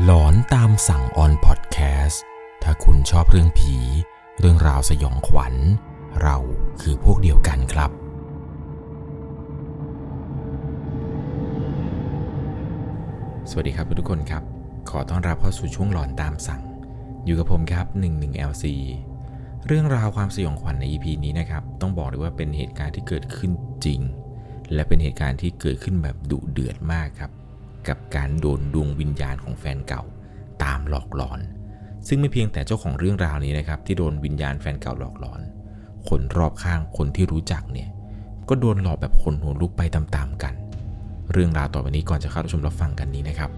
หลอนตามสั่งออนพอดแคสต์ถ้าคุณชอบเรื่องผี เรื่องราวสยองขวัญ เราคือพวกเดียวกันครับ สวัสดีครับทุกคนครับ ขอต้อนรับเข้าสู่ช่วงหลอนตามสั่ง อยู่กับผมครับ 11LC เรื่องราวความสยองขวัญใน EP นี้นะครับ ต้องบอกเลยว่าเป็นเหตุการณ์ที่เกิดขึ้นจริง และเป็นเหตุการณ์ที่เกิดขึ้นแบบดุเดือดมากครับ กับการโดนดวงวิญญาณของแฟนเก่า ตามหลอกหลอน ซึ่งไม่เพียงแต่เจ้าของเรื่องราวนี้นะครับ ที่โดนวิญญาณแฟนเก่าหลอกหลอน คนรอบข้างคนที่รู้จักเนี่ยก็โดนหลอกแบบคนหัวลุกไปตามๆกัน เรื่องราวต่อไปนี้ก่อนจะเข้ารับชมรับฟังกันนี้นะครับ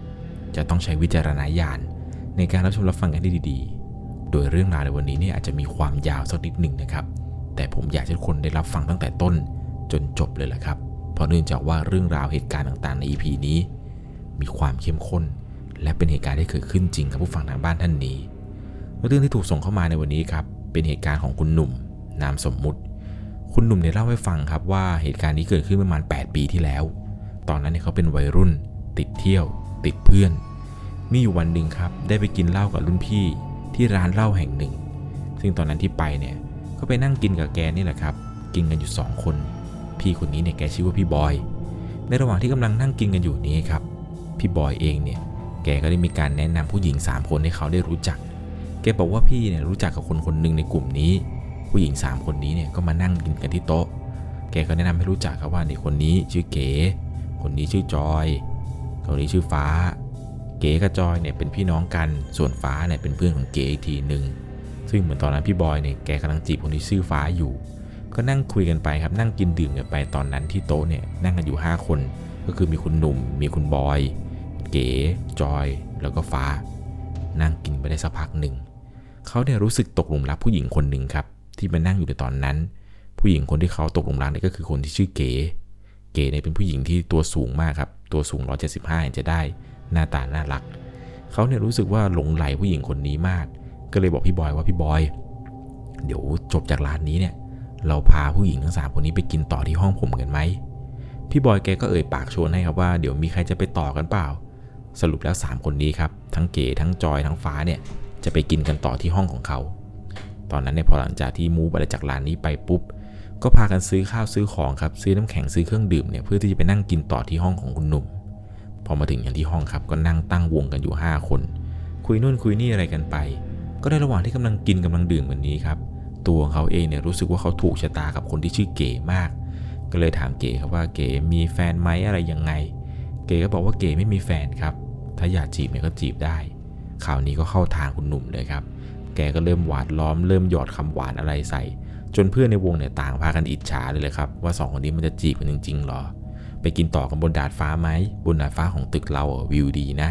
จะต้องใช้วิจารณญาณในการรับชมรับฟังกันให้ดีๆ โดยเรื่องราวในวันนี้เนี่ยอาจจะมีความยาวสักนิดหนึ่งนะครับ แต่ผมอยากให้ทุกคนได้รับฟังตั้งแต่ต้นจนจบเลยแหละครับ เพราะเนื่องจากว่าเรื่องราวเหตุการณ์ต่างๆใน EP นี้ มีความเข้มข้น และเป็นเหตุการณ์ที่เกิดขึ้นจริงกับผู้ฟังทางบ้านท่านนี้ เรื่องที่ถูกส่งเข้ามาในวันนี้ครับเป็นเหตุการณ์ของคุณหนุ่ม นามสมมุติ คุณหนุ่มเนี่ยเล่าให้ฟังครับว่าเหตุการณ์นี้เกิดขึ้นประมาณ 8 ปีที่แล้ว ตอนนั้นเนี่ยเขาเป็นวัยรุ่น ติดเที่ยว ติดเพื่อน มีอยู่วันหนึ่งครับได้ไปกินเหล้ากับรุ่นพี่ที่ร้านเหล้าแห่งหนึ่ง ซึ่งตอนนั้นที่ไปเนี่ยก็ไปนั่งกินกับแกนี่แหละครับ กินกันอยู่ 2 คน พี่คนนี้เนี่ยแกชื่อว่าพี่บอย ในระหว่างที่กำลังนั่งกินกันอยู่นี้ครับ พี่บอยเองเนี่ย แกก็ได้มีการแนะนำผู้หญิง 3 คนให้เขาได้รู้จัก แกบอกว่าพี่เนี่ยรู้จักกับคนคนหนึ่งในกลุ่มนี้ ผู้หญิง 3 คนนี้เนี่ยก็มานั่งกินกันที่โต๊ะ แกก็แนะนำให้รู้จักครับว่าเด็กคนนี้ชื่อเก๋ คนนี้ชื่อจอย คนนี้ชื่อฟ้า เก๋กับจอยเนี่ยเป็นพี่น้องกัน ส่วนฟ้าเนี่ยเป็นเพื่อนของเก๋อีกทีหนึ่ง ซึ่งเหมือนตอนนั้นพี่บอยเนี่ยแกกำลังจีบคนที่ชื่อฟ้าอยู่ ก็นั่งคุยกันไปครับ นั่งกินดื่มกันไปตอนนั้นที่โต๊ะเนี่ยนั่งกันอยู่ 5 คน ก็คือมีคุณหนุ่ม มีคุณบอย เก๋จอย แล้วก็ฟ้า นั่งกินไปได้สักพักหนึ่ง เขาเนี่ยรู้สึกตกหลุมรักผู้หญิงคนหนึ่งครับ ที่มานั่งอยู่ในตอนนั้น ผู้หญิงคนที่เขาตกหลุมรักนี่ก็คือคนที่ชื่อเก๋ เก๋เนี่ยเป็นผู้หญิงที่ตัวสูงมากครับ ตัวสูง 175จะได้ หน้าตาน่ารัก เขาเนี่ยรู้สึกว่าหลงไหลผู้หญิงคนนี้มาก ก็เลยบอกพี่บอยว่าพี่บอย เดี๋ยวจบจากร้านนี้เนี่ย เราพาผู้หญิงทั้งสามคนนี้ไปกินต่อที่ห้องผมกันไหมพี่บอยแกก็เอ่ยปากชวนให้ครับว่าเดี๋ยวมีใครจะไปต่อกันเปล่า สรุปแล้ว 3 คนนี้ครับ ทั้งเก๋ทั้งจอยทั้งฟ้าเนี่ย จะไปกินกันต่อที่ห้องของเขา ตอนนั้นเนี่ยพอหลังจากที่มูฟไรจากร้านนี้ไปปุ๊บ ก็พากันซื้อข้าวซื้อของครับ ซื้อน้ำแข็งซื้อเครื่องดื่มเนี่ยเพื่อที่จะไปนั่งกินต่อที่ห้องของคุณหนุ่ม พอมาถึงอย่างที่ห้องครับก็นั่งตั้งวงกันอยู่ 5 คน คุยนู่นคุยนี่อะไรกันไป ก็ในระหว่างที่กำลังกินกำลังดื่มแบบนี้ครับตัวของเขาเองเนี่ยรู้สึกว่าเขาถูกชะตากับคนที่ชื่อเก๋มาก ก็เลยถามเก๋ครับว่าเก๋มีแฟนไหมอะไรยังไง เก๋ก็บอกว่าเก๋ไม่มีแฟนครับ ถ้าอยากจีบเนี่ยก็จีบได้ข่าวนี้ก็เข้าทางคุณหนุ่มเลยครับ แกก็เริ่มหวาดล้อมเริ่มหยอดคำหวานอะไรใส่ จนเพื่อนในวงเนี่ยต่างพากันอิจฉาเลยเลยครับ ว่าสองคนนี้มันจะจีบกันจริงๆหรอ ไปกินต่อกันบนดาดฟ้าไหมบนดาดฟ้าของตึกเราวิวดีนะ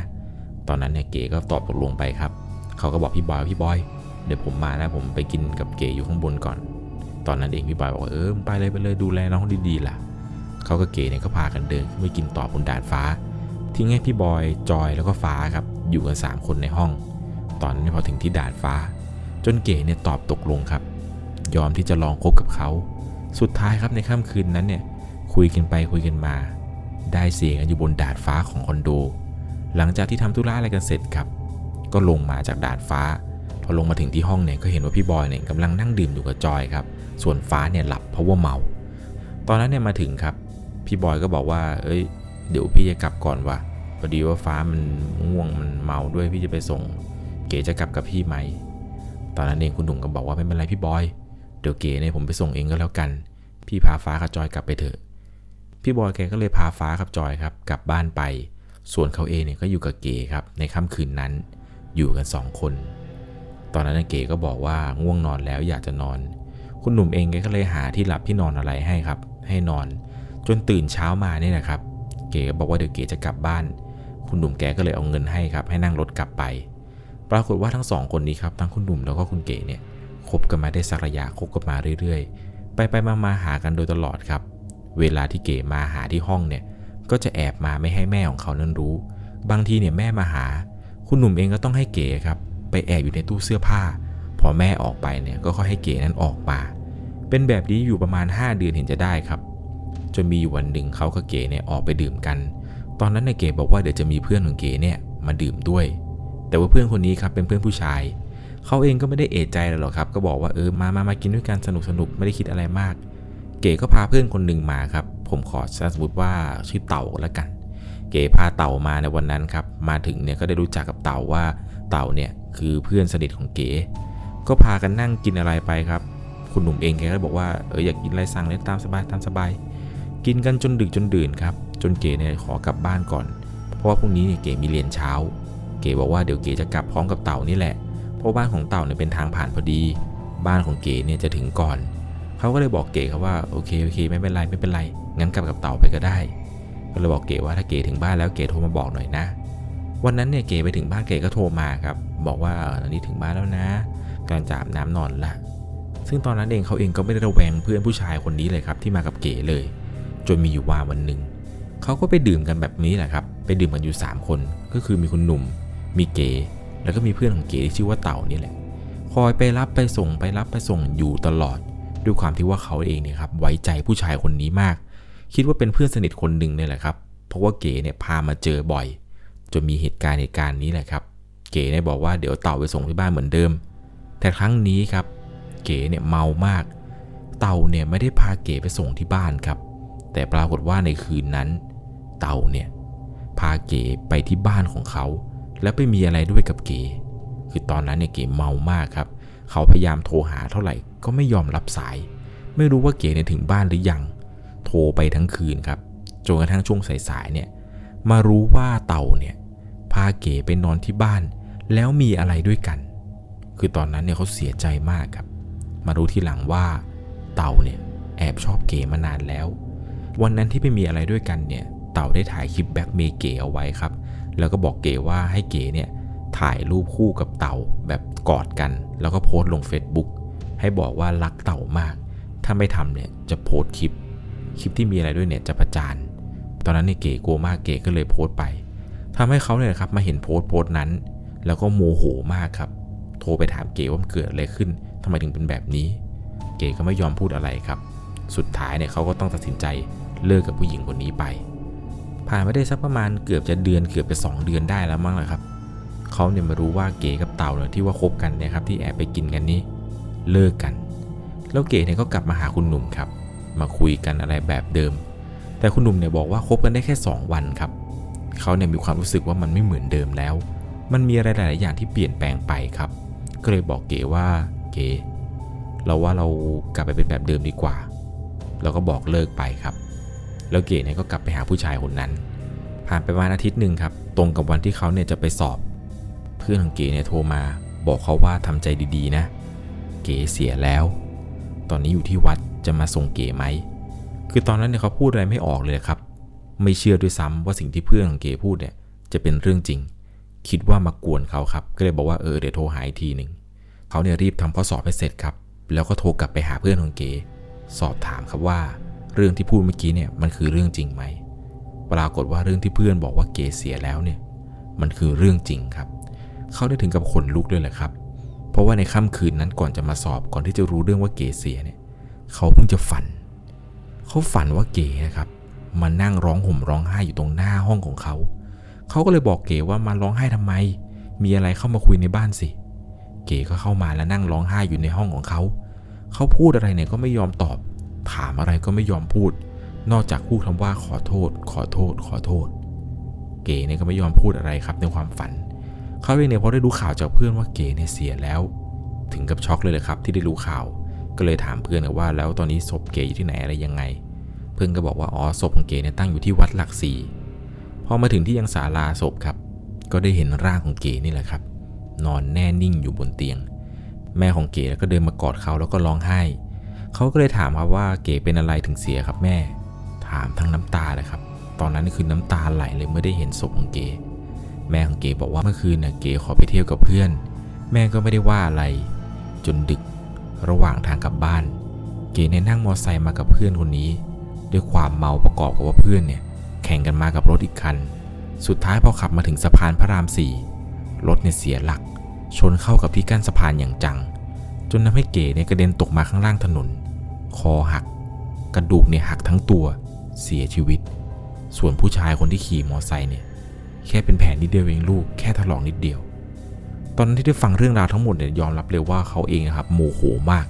ตอนนั้นเนี่ยเก๋ก็ตอบตกลงไปครับ เขาก็บอกพี่บอยพี่บอยเดี๋ยวผมมานะผมไปกินกับเก๋อยู่ข้างบนก่อน ตอนนั้นเองพี่บอยบอกเออไปเลยไปเลยดูแลน้องดีๆล่ะ เขาก็เก๋เนี่ยก็พากันเดินขึ้นไปกินต่อบนดาดฟ้า ทิ้งให้พี่บอย จอยแล้วก็ฟ้าครับ อยู่กันสามคนในห้อง ตอนนั้นพอถึงที่ดาดฟ้า จนเก๋เนี่ยตอบตกลงครับ ยอมที่จะลองคบกับเขา สุดท้ายครับในค่ำคืนนั้นเนี่ย คุยกันไปคุยกันมา ได้เสียงกันอยู่บนดาดฟ้าของคอนโด หลังจากที่ทำธุระอะไรกันเสร็จครับ ก็ลงมาจากดาดฟ้า พอลงมาถึงที่ห้องเนี่ยก็เห็นว่าพี่บอยเนี่ยกำลังนั่งดื่มอยู่กับจอยครับ ส่วนฟ้าเนี่ยหลับเพราะว่าเมา ตอนนั้นเนี่ยมาถึงครับ พี่บอยก็บอกว่า เอ้ย เดี๋ยวพี่จะกลับก่อนวะพอดีว่าฟ้ามันง่วงมันเมาด้วยพี่จะไปส่ง เก๋จะกลับกับพี่ไหม ตอนนั้นเองคุณหนุ่มก็บอกว่าไม่เป็นไรพี่บอย เดี๋ยวเก๋เนี่ยผมไปส่งเองก็แล้วกัน พี่พาฟ้ากับจอยกลับไปเถอะ พี่บอยแกก็เลยพาฟ้ากับจอยครับกลับบ้านไป ส่วนเขาเองเนี่ยก็อยู่กับเก๋ครับในค่ำคืนนั้น อยู่กันสองคน ตอนนั้นเก๋ก็บอกว่าง่วงนอนแล้วอยากจะนอน คุณหนุ่มเองแกก็เลยหาที่หลับที่นอนอะไรให้ครับ ให้นอน จนตื่นเช้ามาเนี่ยนะครับ เก๋ก็บอกว่าเดี๋ยวเก๋จะกลับบ้าน คุณหนุ่มแกก็เลยเอาเงินให้ครับ ให้นั่งรถกลับไป ปรากฏว่าทั้งสองคนนี้ครับทั้งคุณหนุ่มแล้วก็คุณเก๋เนี่ยคบกันมาได้สักระยะคบกันมาเรื่อยๆ ไปไปมามาหากันโดยตลอดครับ เวลาที่เก๋มาหาที่ห้องเนี่ย ก็จะแอบมาไม่ให้แม่ของเขานั้นรู้ บางทีเนี่ยแม่มาหา คุณหนุ่มเองก็ต้องให้เก๋ครับ ไปแอบอยู่ในตู้เสื้อผ้า พอแม่ออกไปเนี่ยก็ค่อยให้เก๋นั้นออกมา เป็นแบบนี้อยู่ประมาณ 5 เดือนเห็นจะได้ครับ จนมีอยู่วันหนึ่งเขากับเก๋เนี่ยออกไปดื่มกัน ตอนนั้นนายเก๋บอกว่าเดี๋ยวจะมีเพื่อนของเก๋เนี่ยมาดื่มด้วย แต่ว่าเพื่อนคนนี้ครับเป็นเพื่อนผู้ชาย เขาเองก็ไม่ได้เอะใจอะไรหรอกครับ ก็บอกว่าเออมามามากินด้วยกันสนุกสนุกไม่ได้คิดอะไรมาก เก๋ก็พาเพื่อนคนหนึ่งมาครับ ผมขอสมมติว่าชื่อเต่าแล้วกัน เก๋พาเต่ามาในวันนั้นครับ มาถึงเนี่ยก็ได้รู้จักกับเต่าว่าเต่าเนี่ยคือเพื่อนสนิทของเก๋ ก็พากันนั่งกินอะไรไปครับ คุณหนุ่มเองแกก็บอกว่าเอออยากกินอะไรสั่งเลยตามสบายตามสบาย กินกันจนดึกจนดื่นครับ จนเก๋เนี่ยขอกลับบ้านก่อน เพราะว่าพรุ่งนี้เนี่ยเก๋มีเรียนเช้า เก๋บอกว่าเดี๋ยวเก๋จะกลับพร้อมกับเต่านี่แหละ เพราะบ้านของเต่าเนี่ยเป็นทางผ่านพอดี บ้านของเก๋เนี่ยจะถึงก่อน เขาก็เลยบอกเก๋ครับว่าโอเคโอเค ไม่เป็นไรไม่เป็นไร งั้นกลับกับเต่าไปก็ได้ ก็เลยบอกเก๋ว่าถ้าเก๋ถึงบ้านแล้วเก๋โทรมาบอกหน่อยนะ วันนั้นเนี่ยเก๋ไปถึงบ้านเก๋ก็โทรมาครับ บอกว่าตอนนี้ถึงบ้านแล้วนะกำลังจะอาบน้ำนอนละซึ่งตอนนั้นเองเขาเองก็ไม่ได้ระแวงเพื่อนผู้ชายคนนี้เลยครับที่มากับเก๋เลย จนมีอยู่ว่าวันหนึ่งเขาก็ไปดื่มกันแบบนี้แหละครับ ไปดื่มกันอยู่ 3 คน ก็คือมีคุณหนุ่ม มีเก๋ แล้วก็มีเพื่อนของเก๋ที่ชื่อว่าเต่านี่แหละ คอยไปรับไปส่งไปรับไปส่งอยู่ตลอด ด้วยความที่ว่าเขาเองเนี่ยครับไว้ใจผู้ชายคนนี้มาก คิดว่าเป็นเพื่อนสนิทคนหนึ่งเนี่ยแหละครับ เพราะว่าเก๋เนี่ยพามาเจอบ่อย จนมีเหตุการณ์เหตุการณ์นี้แหละครับ เก๋เนี่ยบอกว่าเดี๋ยวเต่าไปส่งที่บ้านเหมือนเดิม แต่ครั้งนี้ครับ เก๋เนี่ยเมามาก เต่าเนี่ยไม่ได้พาเก๋ไปส่งที่บ้านครับ แต่ปรากฏว่าในคืนนั้น เต่าเนี่ย พาเก๋ไปที่บ้านของเขา แล้วไปมีอะไรด้วยกับเก๋คือตอนนั้นเนี่ยเก๋เมามากครับ เขาพยายามโทรหาเท่าไหร่ก็ไม่ยอมรับสาย ไม่รู้ว่าเก๋เนี่ยถึงบ้านหรือยัง โทรไปทั้งคืนครับจนกระทั่งช่วงสายๆเนี่ยมารู้ว่าเต่าเนี่ยพาเก๋ไปนอนที่บ้าน แล้วมีอะไรด้วยกัน คือตอนนั้นเนี่ยเขาเสียใจมากครับ มารู้ทีหลังว่า เต่าเนี่ยแอบชอบเก๋มานานแล้ว วันนั้นที่ไปมีอะไรด้วยกันเนี่ย เต่าได้ถ่ายคลิปแบ็กเมย์เก๋เอาไว้ครับ แล้วก็บอกเก๋ว่าให้เก๋เนี่ยถ่ายรูปคู่กับเต่าแบบกอดกัน แล้วก็โพสต์ลง Facebook ให้บอกว่ารักเต่ามาก ถ้าไม่ทำเนี่ยจะโพสต์คลิป คลิปที่มีอะไรด้วยเนี่ยจะประจาน ตอนนั้นเนี่ยเก๋กลัวมากเก๋ก็เลยโพสต์ไปทำให้เขาเนี่ยครับมาเห็นโพสต์โพสต์นั้น แล้วก็โมโหมากครับ โทรไปถามเก๋ว่ามันเกิดอะไรขึ้นทำไมถึงเป็นแบบนี้ เก๋ก็ไม่ยอมพูดอะไรครับ สุดท้ายเนี่ยเขาก็ต้องตัดสินใจ เลิกกับผู้หญิงคนนี้ไป ผ่านไปได้สักประมาณเกือบจะเดือนเกือบจะสองเดือนได้แล้วมั้งแหละครับเขาเนี่ยมารู้ว่าเก๋กับเต่าเนี่ยที่ว่าคบกันเนี่ยครับที่แอบไปกินกันนี้เลิกกัน แล้วเก๋เนี่ยก็กลับมาหาคุณหนุ่มครับ มาคุยกันอะไรแบบเดิม แต่คุณหนุ่มเนี่ยบอกว่าคบกันได้แค่ 2 วันครับเขาเนี่ยมีความรู้สึกว่ามันไม่เหมือนเดิมแล้ว มันมีอะไรหลาย ๆ อย่างที่เปลี่ยนแปลงไปครับ ก็เลยบอกเก๋ว่าเก๋เราว่าเรากลับไปเป็นแบบเดิมดีกว่าแล้วก็บอกเลิกไปครับ แล้วเก๋เนี่ยก็กลับไปหาผู้ชายคนนั้น ผ่านไปประมาณอาทิตย์หนึ่งครับ ตรงกับวันที่เขาเนี่ยจะไปสอบ เพื่อนของเก๋เนี่ยโทรมา บอกเขาว่าทำใจดีๆนะ เก๋เสียแล้ว ตอนนี้อยู่ที่วัดจะมาส่งเก๋ไหม คือตอนนั้นเนี่ยเขาพูดอะไรไม่ออกเลยครับ ไม่เชื่อด้วยซ้ำว่าสิ่งที่เพื่อนของเก๋พูดเนี่ยจะเป็นเรื่องจริง คิดว่ามากวนเขาครับ ก็เลยบอกว่าเออเดี๋ยวโทรหาอีกทีหนึ่งเขาเนี่ยรีบทำข้อสอบให้เสร็จครับ แล้วก็โทรกลับไปหาเพื่อนของเก๋สอบถามครับว่า เรื่องที่พูดเมื่อกี้เนี่ยมันคือเรื่องจริงไหมปรากฏว่าเรื่องที่เพื่อนบอกว่าเก๋เสียแล้วเนี่ยมันคือเรื่องจริงครับ เขาได้ถึงกับขนลุกเลยแหละครับ เพราะว่าในค่ำคืนนั้นก่อนจะมาสอบก่อนที่จะรู้เรื่องว่าเก๋เสียเนี่ยเขาเพิ่งจะฝัน เขาฝันว่าเก๋นะครับมานั่งร้องห่มร้องไห้อยู่ตรงหน้าห้องของเขา เขาก็เลยบอกเก๋ว่ามาร้องไห้ทำไม มีอะไรเข้ามาคุยในบ้านสิ เก๋ก็เข้ามาแล้วนั่งร้องไห้อยู่ในห้องของเขา เขาพูดอะไรเนี่ยก็ไม่ยอมตอบ ถามอะไรก็ไม่ยอมพูด นอกจากพูดคำว่าขอโทษ ขอโทษ ขอโทษ เก๋เนี่ยก็ไม่ยอมพูดอะไรครับในความฝัน เขาเองเนี่ยพอได้รู้ข่าวจากเพื่อนว่าเก๋เนี่ยเสียแล้ว ถึงกับช็อกเลยเลยครับที่ได้รู้ข่าว ก็เลยถามเพื่อนว่าแล้วตอนนี้ศพเก๋อยู่ที่ไหนอะไรยังไง เพื่อนก็บอกว่าอ๋อศพของเก๋เนี่ยตั้งอยู่ที่วัดหลักสี่พอมาถึงที่ยังศาลาศพครับ ก็ได้เห็นร่างของเก๋นี่แหละครับ นอนแน่นิ่งอยู่บนเตียง แม่ของเก๋ก็เดินมากอดเขาแล้วก็ร้องไห้ เขาก็เลยถามครับว่าเก๋เป็นอะไรถึงเสียครับแม่ ถามทั้งน้ำตาเลยครับ ตอนนั้นคือน้ำตาไหลเลยเมื่อได้เห็นศพของเก๋ แม่ของเก๋บอกว่าเมื่อคืนน่ะเก๋ขอไปเที่ยวกับเพื่อน แม่ก็ไม่ได้ว่าอะไร จนดึกระหว่างทางกลับบ้าน เก๋เนี่ยนั่งมอไซค์มากับเพื่อนคนนี้ ด้วยความเมาประกอบกับว่าเพื่อนเนี่ยแข่งกันมากับรถอีกคัน สุดท้ายพอขับมาถึงสะพานพระรามสี่รถเนี่ยเสียหลัก ชนเข้ากับที่กั้นสะพานอย่างจัง จนทำให้เก๋เนี่ยกระเด็นตกมาข้างล่างถนน คอหัก กระดูกเนี่ยหักทั้งตัวเสียชีวิต ส่วนผู้ชายคนที่ขี่มอไซค์เนี่ย แค่เป็นแผลนิดเดียวเองลูกแค่ถลอกนิดเดียว ตอนนั้นที่ได้ฟังเรื่องราวทั้งหมดเนี่ยยอมรับเลยว่าเขาเองนะครับโมโหมาก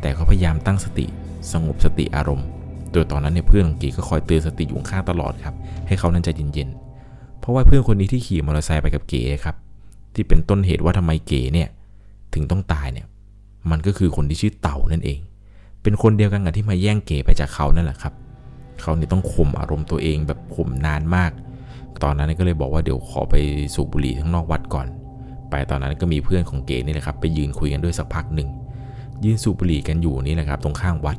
แต่เขาพยายามตั้งสติสงบสติอารมณ์ โดยตอนนั้นเนี่ยเพื่อนของเก๋ก็คอยเตือนสติอยู่ข้างตลอดครับ ให้เขานั้นใจเย็นๆ เพราะว่าเพื่อนคนนี้ที่ขี่มอเตอร์ไซค์ไปกับเก๋ครับที่เป็นต้นเหตุว่าทำไมเก๋เนี่ยถึงต้องตายเนี่ยมันก็คือคนที่ชื่อเต่านั่นเอง เป็นคนเดียวกันกับที่มาแย่งเก๋ไปจากเขานั่นแหละครับ เขาเนี่ยต้องข่มอารมณ์ตัวเองแบบข่มนานมาก ตอนนั้นก็เลยบอกว่าเดี๋ยวขอไปสูบบุหรี่ข้างนอกวัดก่อน ไปตอนนั้นก็มีเพื่อนของเก๋นี่แหละครับ ไปยืนคุยกันด้วยสักพักหนึ่ง ยืนสูบบุหรี่กันอยู่นี่แหละครับ ตรงข้างวัด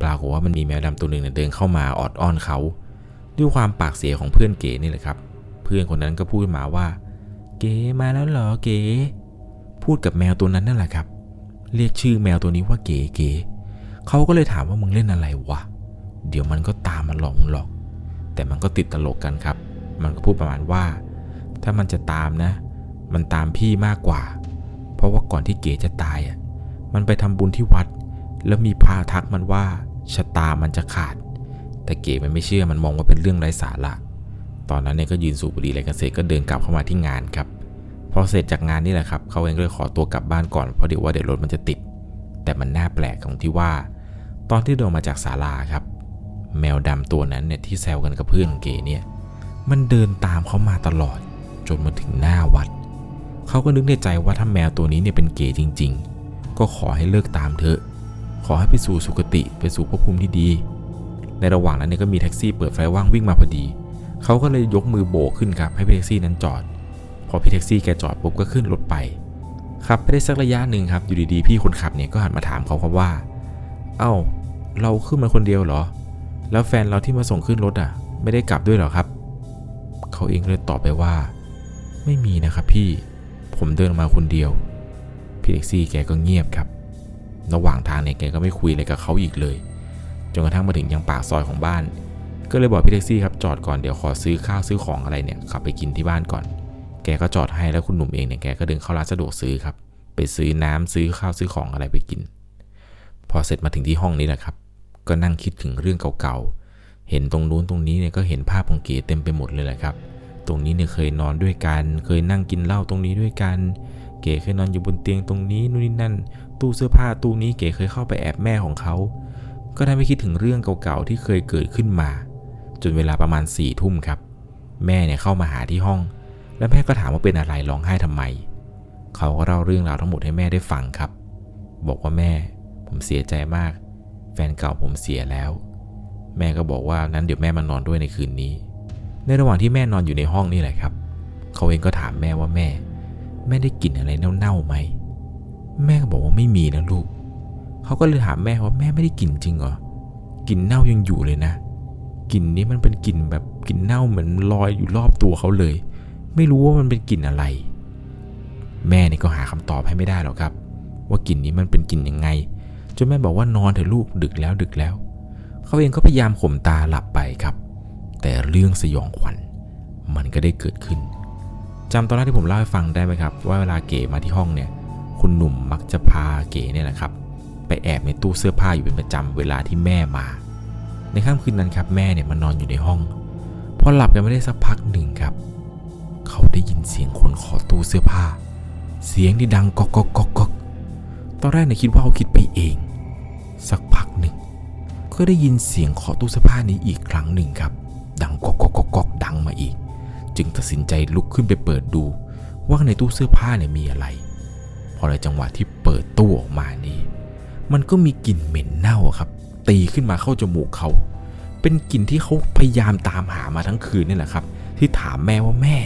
ปรากฏว่ามันมีแมวดำตัวหนึ่งเดินเข้ามาออดอ้อนเขา ด้วยความปากเสียของเพื่อนเก๋นี่แหละครับ เพื่อนคนนั้นก็พูดมาว่า เก๋มาแล้วเหรอเก๋ พูดกับแมวตัวนั้นนั่นแหละครับ เรียกชื่อแมวตัวนี้ว่าเก๋เก๋ เขาก็เลยถามว่ามึงเล่นอะไรวะ เดี๋ยวมันก็ตามมาหลอกมึงหรอก แต่มันก็ติดตลกกันครับ มันก็พูดประมาณว่า ถ้ามันจะตามนะ มันตามพี่มากกว่า เพราะว่าก่อนที่เก๋จะตายอะ มันไปทำบุญที่วัด แล้วมีพาทักมันว่าชะตามันจะขาด แต่เก๋มันไม่เชื่อ มันมองว่าเป็นเรื่องไร้สาระ ตอนนั้นเนี่ยก็ยืนสูบบุหรี่อะไรกันเสร็จก็เดินกลับเข้ามาที่งานครับ พอเสร็จจากงานนี่แหละครับ เขาเองก็เลยขอตัวกลับบ้านก่อน เพราะเดี๋ยวว่าเดี๋ยวรถมันจะติด แต่มันน่าแปลกตรงที่ว่า ตอนที่เดินมาจากศาลาครับ แมวดำตัวนั้นเนี่ยที่แซวกันกับเพื่อนของเก๋เนี่ย มันเดินตามเขามาตลอด จนมาถึงหน้าวัด เขาก็นึกในใจว่าถ้าแมวตัวนี้เนี่ยเป็นเก๋จริง ๆ ก็ขอให้เลิกตามเถอะ ขอให้ไปสู่สุคติไปสู่ภพภูมิที่ดี ในระหว่างนั้นเนี่ยก็มีแท็กซี่เปิดไฟว่างวิ่งมาพอดี เขาก็เลยยกมือโบกขึ้นครับให้พี่แท็กซี่นั้นจอด พอพี่แท็กซี่แกจอดปุ๊บก็ขึ้นรถไปขับไปได้สักระยะหนึ่งครับอยู่ดีๆพี่คนขับเนี่ยก็หันมาถามเขาครับว่า เอ้า เราขึ้นมาคนเดียวเหรอ แล้วแฟนเราที่มาส่งขึ้นรถอะ ไม่ได้กลับด้วยเหรอครับ เขาเองเลยตอบไปว่า ไม่มีนะครับพี่ ผมเดินมาคนเดียว พี่แท็กซี่แกก็เงียบครับ ระหว่างทางเนี่ยแกก็ไม่คุยอะไรกับเขาอีกเลย จนกระทั่งมาถึงยังปากซอยของบ้าน ก็เลยบอกพี่แท็กซี่ครับจอดก่อนเดี๋ยวขอซื้อข้าวซื้อของอะไรเนี่ยขับไปกินที่บ้านก่อน แกก็จอดให้แล้วคุณหนุ่มเองเนี่ยแกก็เดินเข้าร้านสะดวกซื้อครับ ไปซื้อน้ำซื้อข้าวซื้อของอะไรไปกินพอเสร็จมาถึงที่ห้องนี้แหละครับ ก็นั่งคิดถึงเรื่องเก่าๆ เห็นตรงนู้นตรงนี้เนี่ยก็เห็นภาพของเก๋เต็มไปหมดเลยแหละครับ ตรงนี้เนี่ยเคยนอนด้วยกัน เคยนั่งกินเหล้าตรงนี้ด้วยกัน เก๋เคยนอนอยู่บนเตียงตรงนี้นู่นนี่นั่น ตู้เสื้อผ้าตู้นี้เก๋เคยเข้าไปแอบแม่ของเขา ก็ได้ไปคิดถึงเรื่องเก่าๆที่เคยเกิดขึ้นมา จนเวลาประมาณสี่ทุ่มครับ แม่เนี่ยเข้ามาหาที่ห้อง แล้วแม่ก็ถามว่าเป็นอะไรร้องไห้ทำไม เขาก็เล่าเรื่องราวทั้งหมดให้แม่ได้ฟังครับ บอกว่าแม่ ผมเสียใจมาก แฟนเก่าผมเสียแล้ว แม่ก็บอกว่านั้นเดี๋ยวแม่มานอนด้วยในคืนนี้ ในระหว่างที่แม่นอนอยู่ในห้องนี่แหละครับ เขาเองก็ถามแม่ว่าแม่ แม่ได้กลิ่นอะไรเน่าๆไหม แม่ก็บอกว่าไม่มีนะลูก เขาก็เลยถามแม่ว่าแม่ไม่ได้กลิ่นจริงเหรอกลิ่นเน่ายังอยู่เลยนะกลิ่นนี้มันเป็นกลิ่นแบบกลิ่นเน่าเหมือนลอยอยู่รอบตัวเขาเลย ไม่รู้ว่ามันเป็นกลิ่นอะไร แม่นี่ก็หาคำตอบให้ไม่ได้หรอกครับ ว่ากลิ่นนี้มันเป็นกลิ่นยังไง จนแม่บอกว่านอนเถอะลูกดึกแล้วดึกแล้ว เขาเองก็พยายามข่มตาหลับไปครับ แต่เรื่องสยองขวัญมันก็ได้เกิดขึ้นจำตอนแรกที่ผมเล่าให้ฟังได้ไหมครับ ว่าเวลาเก๋มาที่ห้องเนี่ย คุณหนุ่มมักจะพาเก๋เนี่ยนะครับ ไปแอบในตู้เสื้อผ้าอยู่เป็นประจำเวลาที่แม่มา ในค่ำคืนนั้นครับแม่เนี่ยมานอนอยู่ในห้องพอหลับกันไม่ได้สักพักหนึ่งครับ เขาได้ยินเสียงคนขอตู้เสื้อผ้า เสียงที่ดังก๊อกก๊อกก๊อกก๊อกตอนแรกเนี่ยคิดว่าเขาคิดไปเอง สักพักหนึ่ง ก็ได้ยินเสียงขอตู้เสื้อผ้านี้อีกครั้งหนึ่งครับ ดังก๊อกก๊อกก๊อกดังมาอีก จึงตัดสินใจลุกขึ้นไปเปิดดู ว่าในตู้เสื้อผ้าเนี่ยมีอะไร พอในจังหวะที่เปิดตู้ออกมานี่มันก็มีกลิ่นเหม็นเน่าครับ ตีขึ้นมาเข้าจมูกเขา เป็นกลิ่นที่เขาพยายามตามหามาทั้งคืนนี่แหละครับ ที่ถามแม่ว่าแม่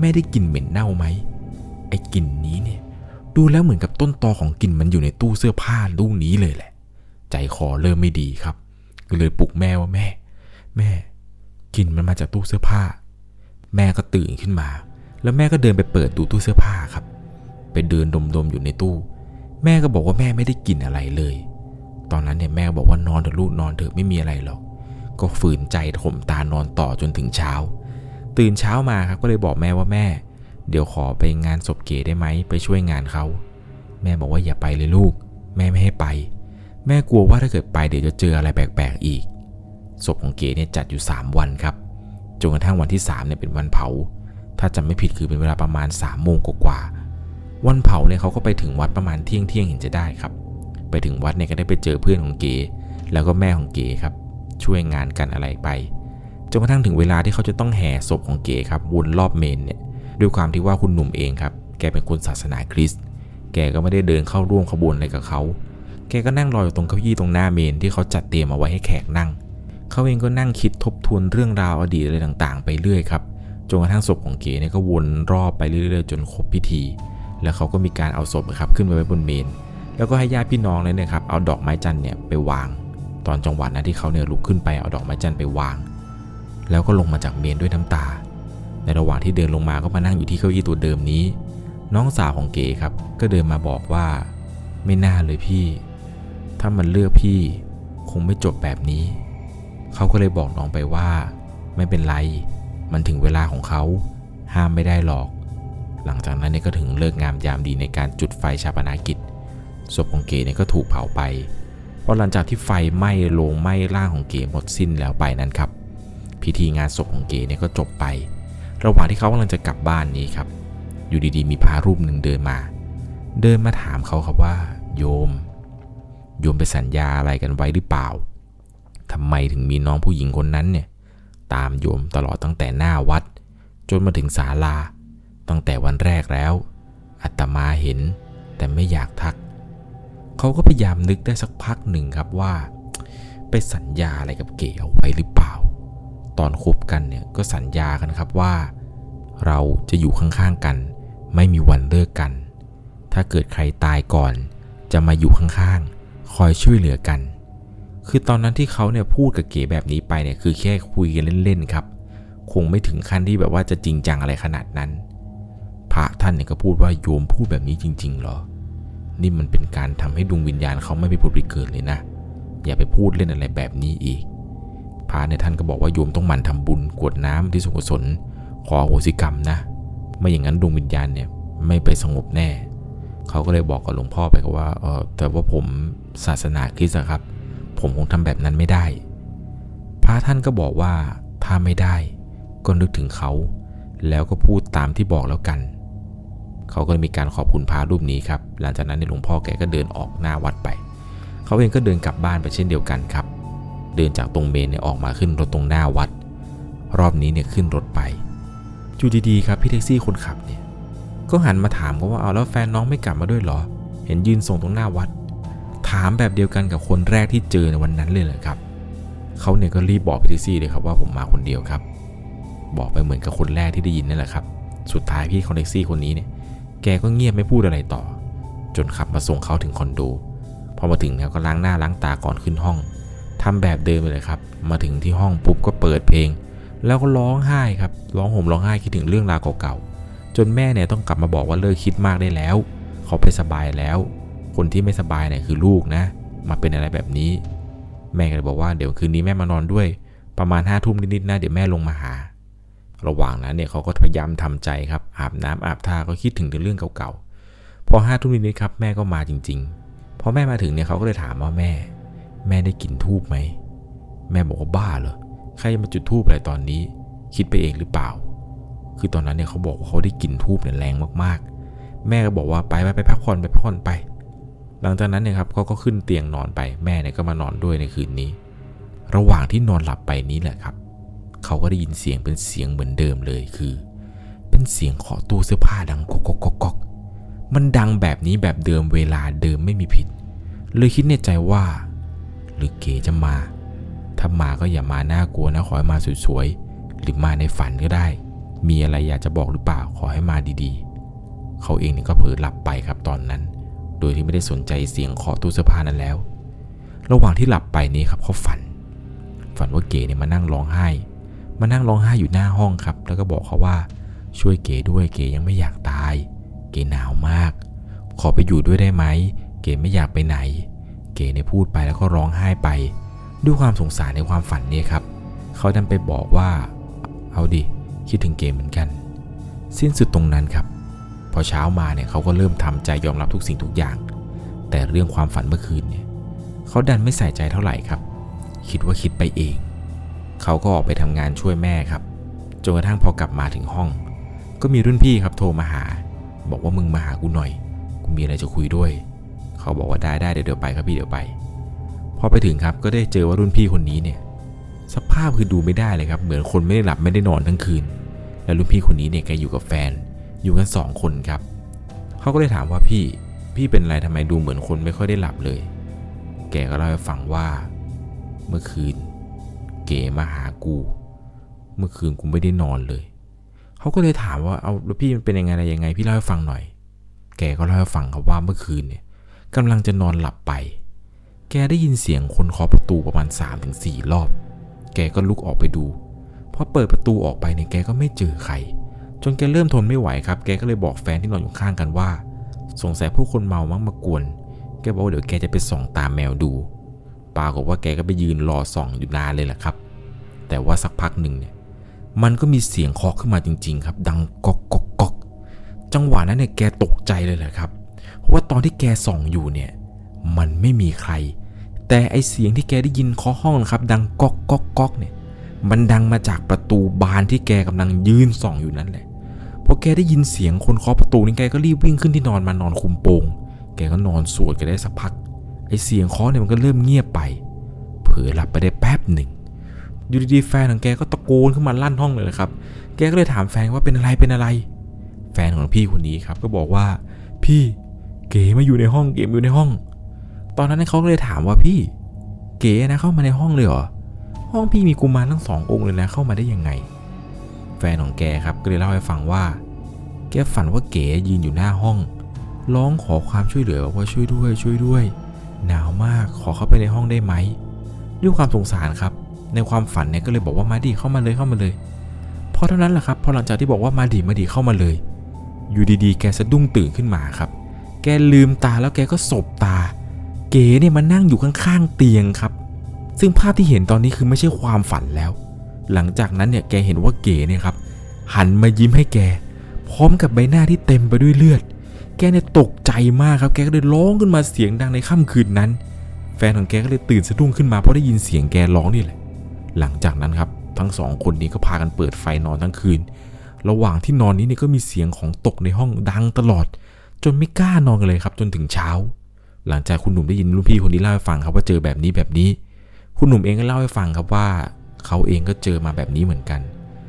แม่ได้กลิ่นเหม็นเน่าไหมไอ้กลิ่นนี้เนี่ย ดูแล้วเหมือนกับต้นตอของกลิ่นมันอยู่ในตู้เสื้อผ้าลูกนี้เลยแหละ ใจคอเริ่มไม่ดีครับก็เลยปลุกแม่ว่าแม่ แม่กลิ่นมันมาจากตู้เสื้อผ้า แม่ก็ตื่นขึ้นมา แล้วแม่ก็เดินไปเปิดตู้ตู้เสื้อผ้าครับ ไปเดินดมๆอยู่ในตู้ แม่ก็บอกว่าแม่ไม่ได้กลิ่นอะไรเลย ตอนนั้นเนี่ยแม่บอกว่านอนเถอะลูกนอนเถอะไม่มีอะไรหรอก ก็ฝืนใจข่มตานอนต่อจนถึงเช้า ตื่นเช้ามาครับก็เลยบอกแม่ว่าแม่ เดี๋ยวขอไปงานศพเก๋ได้ไหมไปช่วยงานเขา แม่บอกว่าอย่าไปเลยลูก แม่ไม่ให้ไป แม่กลัวว่าถ้าเกิดไปเดี๋ยวจะเจออะไรแปลกๆอีก ศพของเก๋เนี่ยจัดอยู่ 3 วันครับ จนกระทั่งวันที่3เนี่ยเป็นวันเผา ถ้าจำไม่ผิดคือเป็นเวลาประมาณ3ามโมงกว่าๆวันเผาเนี่ยเขาก็ไปถึงวัดประมาณเที่ยงเที่ยงเห็นจะได้ครับ ไปถึงวัดเนี่ยก็ได้ไปเจอเพื่อนของเก๋แล้วก็แม่ของเก๋ครับ ช่วยงานกันอะไรไป จนกระทั่งถึงเวลาที่เขาจะต้องแห่ศพของเก๋ครับวนรอบเมนเนี่ย ด้วยความที่ว่าคุณหนุ่มเองครับ แกเป็นคนศาสนาคริสต์ แกก็ไม่ได้เดินเข้าร่วมขบวนอะไรกับเขา แกก็นั่งรออยู่ตรงเก้าอี้ตรงหน้าเมนที่เขาจัดเตรียมเอาไว้ให้แขกนั่ง เขาเองก็นั่งคิดทบทวนเรื่องราวอดีตอะไรต่างๆ ไปเรื่อยครับ จนกระทั่งศพของเก๋เนี่ยก็วนรอบไปเรื่อยๆ จนครบพิธี แล้วเขาก็มีการเอาศพครับขึ้นไปไว้บนเมน แล้วก็ให้ญาติพี่น้องเลยนะครับเอาดอกไม้จันทร์เนี่ยไปวาง ตอนจังหวะนั้นที่เขาเนี่ยลุกขึ้นไปเอาดอกไม้จันทร์ไปวาง แล้วก็ลงมาจากเมนด้วยน้ำตา ในระหว่างที่เดินลงมาก็มานั่งอยู่ที่เก้าอี้ตัวเดิมนี้ น้องสาวของเก๋ครับก็เดินมาบอกว่า ไม่น่าเลยพี่ ถ้ามันเลือกพี่ คงไม่จบแบบนี้ เขาก็เลยบอกน้องไปว่า ไม่เป็นไร มันถึงเวลาของเขา ห้ามไม่ได้หรอก หลังจากนั้นเนี่ยก็ถึงเลิกงามยามดีในการจุดไฟชาปนากิจ ศพของเก๋เนี่ยก็ถูกเผาไปพอหลังจากที่ไฟไหม้โลงไหม้ร่างของเก๋หมดสิ้นแล้วไปนั้นครับ พิธีงานศพของเก๋เนี่ยก็จบไประหว่างที่เขากำลังจะกลับบ้านนี้ครับ อยู่ดีๆ มีพระรูปหนึ่งเดินมา เดินมาถามเขาครับว่า โยม โยมไปสัญญาอะไรกันไว้หรือเปล่าทำไมถึงมีน้องผู้หญิงคนนั้นเนี่ย ตามโยมตลอดตั้งแต่หน้าวัด จนมาถึงศาลา ตั้งแต่วันแรกแล้ว อัตมาเห็น แต่ไม่อยากทัก เขาก็พยายามนึกได้สักพักหนึ่งครับว่า ไปสัญญาอะไรกับเก๋เอาไว้หรือเปล่า ตอนคบกันเนี่ยก็สัญญากันครับว่า เราจะอยู่ข้างๆกัน ไม่มีวันเลิกกัน ถ้าเกิดใครตายก่อน จะมาอยู่ข้างๆ คอยช่วยเหลือกัน คือตอนนั้นที่เขาเนี่ยพูดกับเก๋แบบนี้ไปเนี่ยคือแค่คุยกันเล่นๆครับ คงไม่ถึงขั้นที่แบบว่าจะจริงจังอะไรขนาดนั้น พระท่านเนี่ยก็พูดว่าโยมพูดแบบนี้จริง ๆ เหรอ นี่มันเป็นการทำให้ดวงวิญญาณเขาไม่ไปผุดไปเกิดเลยนะ อย่าไปพูดเล่นอะไรแบบนี้อีก พระในท่านก็บอกว่าโยมต้องหมั่นทำบุญกวดน้ำที่สุกุศลขออโหสิกรรมนะ ไม่อย่างนั้นดวงวิญญาณเนี่ยไม่ไปสงบแน่ เขาก็เลยบอกกับหลวงพ่อไปก็ว่าเออแต่ว่าผมศาสนาคริสต์ครับ ผมคงทำแบบนั้นไม่ได้ พระท่านก็บอกว่าถ้าไม่ได้ ก็นึกถึงเขา แล้วก็พูดตามที่บอกแล้วกัน เขาก็เลยมีการขอบคุณพระรูปนี้ครับ หลังจากนั้นในหลวงพ่อแกก็เดินออกหน้าวัดไป เขาเองก็เดินกลับบ้านไปเช่นเดียวกันครับ เดินจากตรงเมนเนี่ยออกมาขึ้นรถตรงหน้าวัด รอบนี้เนี่ยขึ้นรถไปอยู่ดีๆครับพี่แท็กซี่คนขับเนี่ย ก็หันมาถามเขาว่าเอาแล้วแฟนน้องไม่กลับมาด้วยเหรอ เห็นยืนส่งตรงหน้าวัด ถามแบบเดียวกันกับคนแรกที่เจอในวันนั้นเลยเลยครับ เขาเนี่ยก็รีบบอกพี่แท็กซี่เลยครับว่าผมมาคนเดียวครับ บอกไปเหมือนกับคนแรกที่ได้ยินนั่นแหละครับ สุดท้ายพี่คอนแท็กซี่คนนี้เนี่ย แกก็เงียบไม่พูดอะไรต่อ จนขับมาส่งเขาถึงคอนโด พอมาถึงเนี่ยก็ล้างหน้าล้างตาก่อนขึ้นห้องทำแบบเดิมเลยครับ มาถึงที่ห้องปุ๊บก็เปิดเพลง แล้วก็ร้องไห้ครับ ร้องห่มร้องไห้คิดถึงเรื่องราวเก่าๆ จนแม่เนี่ยต้องกลับมาบอกว่าเลิกคิดมากได้แล้ว เขาไปสบายแล้ว คนที่ไม่สบายเนี่ยคือลูกนะ มาเป็นอะไรแบบนี้ แม่ก็เลยบอกว่าเดี๋ยวคืนนี้แม่มานอนด้วย ประมาณห้าทุ่มนิดๆนะเดี๋ยวแม่ลงมาหา ระหว่างนั้นเนี่ยเขาก็พยายามทำใจครับอาบน้ำอาบท่าก็คิดถึงเรื่องเก่าๆพอห้าทุ่มนิดๆครับแม่ก็มาจริงๆพอแม่มาถึงเนี่ยเขาก็เลยถามว่าแม่ แม่ได้กลิ่นทูบไหมแม่บอกว่าบ้าเหรอใครมาจุดทูบอะไรตอนนี้ คิดไปเองหรือเปล่า คือตอนนั้นเนี่ยเขาบอกว่าเขาได้กลิ่นทูบเนี่ยแรงมากๆ แม่ก็บอกว่าไปไปไปพักผ่อนไปพักผ่อนไป หลังจากนั้นเนี่ยครับเขาก็ขึ้นเตียงนอนไป แม่เนี่ยก็มานอนด้วยในคืนนี้ ระหว่างที่นอนหลับไปนี้แหละครับ เขาก็ได้ยินเสียงเป็นเสียงเหมือนเดิมเลยคือ เป็นเสียงเคาะตู้เสื้อผ้าดังก๊กก๊อกก๊อกก๊อกมันดังแบบนี้แบบเดิมเวลาเดิมไม่มีผิด เลยคิดในใจว่า หรือเก๋จะมา ถ้ามาก็อย่ามาน่ากลัวนะขอให้มาสวยๆ หรือมาในฝันก็ได้ มีอะไรอยากจะบอกหรือเปล่าขอให้มาดีๆ เขาเองเนี่ยก็เผลอหลับไปครับตอนนั้น โดยที่ไม่ได้สนใจเสียงเคาะตู้เสื้อผ้านั้นแล้ว ระหว่างที่หลับไปนี่ครับเขาฝัน ฝันว่าเก๋เนี่ยมานั่งร้องไห้ มานั่งร้องไห้อยู่หน้าห้องครับ แล้วก็บอกเขาว่าช่วยเก๋ด้วยเก๋ยังไม่อยากตาย เก๋หนาวมาก ขอไปอยู่ด้วยได้ไหม เก๋ไม่อยากไปไหน เก๋เนี่ยพูดไปแล้วก็ร้องไห้ไป ด้วยความสงสารในความฝันนี้ครับ เขาดันไปบอกว่า เอาดิ คิดถึงเก๋เหมือนกัน สิ้นสุดตรงนั้นครับ พอเช้ามาเนี่ยเขาก็เริ่มทำใจยอมรับทุกสิ่งทุกอย่าง แต่เรื่องความฝันเมื่อคืนเนี่ยเขาดันไม่ใส่ใจเท่าไหร่ครับ คิดว่าคิดไปเอง เขาก็ออกไปทำงานช่วยแม่ครับจนกระทั่งพอกลับมาถึงห้อง ก็มีรุ่นพี่ครับโทรมาหา บอกว่ามึงมาหากูหน่อย กูมีอะไรจะคุยด้วย เขาบอกว่าได้ได้เดี๋ยวเดี๋ยวไปครับพี่เดี๋ยวไปพอไปถึงครับก็ได้เจอว่ารุ่นพี่คนนี้เนี่ย สภาพคือดูไม่ได้เลยครับ เหมือนคนไม่ได้หลับไม่ได้นอนทั้งคืน แล้วรุ่นพี่คนนี้เนี่ยแกอยู่กับแฟน อยู่กันสองคนครับ เขาก็เลยถามว่าพี่ พี่เป็นอะไรทำไมดูเหมือนคนไม่ค่อยได้หลับเลย แกก็เล่าให้ฟังว่า เมื่อคืน เก๋มาหากู เมื่อคืนกูไม่ได้นอนเลย เขาก็เลยถามว่า เอาแล้วพี่มันเป็นยังไงอะไรยังไง พี่เล่าให้ฟังหน่อย แกก็เล่าให้ฟังครับว่าเมื่อคืนเนี่ยกำลังจะนอนหลับไป แกได้ยินเสียงคนเคาะประตูประมาณ3-4รอบ แกก็ลุกออกไปดูพอเปิดประตูออกไปเนี่ยแกก็ไม่เจอใคร จนแกเริ่มทนไม่ไหวครับ แกก็เลยบอกแฟนที่นอนอยู่ข้างกันว่า สงสัยผู้คนเมามั้งมากวน แกบอกว่าเดี๋ยวแกจะไปส่องตามแมวดูปรากฏว่าแกก็ไปยืนรอส่องอยู่นานเลยแหละครับ แต่ว่าสักพักหนึ่งเนี่ย มันก็มีเสียงเคาะขึ้นมาจริง ๆ ครับ ดังก๊อกก๊อกก๊อกจังหวะนั้นเนี่ยแกตกใจเลยแหละครับ เพราะว่าตอนที่แกส่องอยู่เนี่ย มันไม่มีใคร แต่ไอเสียงที่แกได้ยินเคาะห้องนะครับ ดังก๊อกก๊อกก๊อกเนี่ย มันดังมาจากประตูบานที่แกกำลังยืนส่องอยู่นั่นแหละพอแกได้ยินเสียงคนเคาะประตูนี่แกก็รีบวิ่งขึ้นที่นอนมานอนคุมโปง แกก็นอนสวดกันได้สักพัก ไอเสียงเคาะเนี่ยมันก็เริ่มเงียบไป เผลอหลับไปได้แป๊บหนึ่งอยู่ดีๆแฟนของแกก็ตะโกนขึ้นมาลั่นห้องเลยนะครับ แกก็เลยถามแฟนว่าเป็นอะไรเป็นอะไร แฟนของพี่คนนี้ครับก็บอกว่า พี่เก๋มาอยู่ในห้องเก๋มอยู่ในห้อง ตอนนั้นเขาเลยถามว่าพี่ เก๋นะเข้ามาในห้องเลยเหรอ ห้องพี่มีกุมารทั้งสององค์เลยนะเข้ามาได้ยังไง แฟนของแกครับก็เลยเล่าให้ฟังว่า แกฝันว่าเก๋ยืนอยู่หน้าห้อง ร้องขอความช่วยเหลือว่าช่วยด้วยช่วยด้วย หนาวมากขอเข้าไปในห้องได้ไหมด้วยความสงสารครับ ในความฝันเนี่ยก็เลยบอกว่ามาดิเข้ามาเลยเข้ามาเลยพอเท่านั้นแหละครับพอหลังจากที่บอกว่ามาดิมาดิเข้ามาเลย อยู่ดีๆ แกสะดุ้งตื่นขึ้นมาครับ แกลืมตาแล้วแกก็สบตา เก๋เนี่ยมานั่งอยู่ข้างๆเตียงครับ ซึ่งภาพที่เห็นตอนนี้คือไม่ใช่ความฝันแล้ว หลังจากนั้นเนี่ยแกเห็นว่าเก๋เนี่ยครับ หันมายิ้มให้แก พร้อมกับใบหน้าที่เต็มไปด้วยเลือด แกเนี่ยตกใจมากครับแกก็เลยร้องขึ้นมาเสียงดังในค่ำคืนนั้น แฟนของแกก็เลยตื่นสะดุ้งขึ้นมาเพราะได้ยินเสียงแกร้องนี่แหละ หลังจากนั้นครับทั้งสองคนนี้ก็พากันเปิดไฟนอนทั้งคืน ระหว่างที่นอนนี้เนี่ยก็มีเสียงของตกในห้องดังตลอด จนไม่กล้านอนกันเลยครับจนถึงเช้า หลังจากคุณหนุ่มได้ยินรุ่นพี่คนนี้เล่าให้ฟังครับว่าเจอแบบนี้แบบนี้ คุณหนุ่มเองก็เล่าให้ฟังครับว่าเขาเองก็เจอมาแบบนี้เหมือนกัน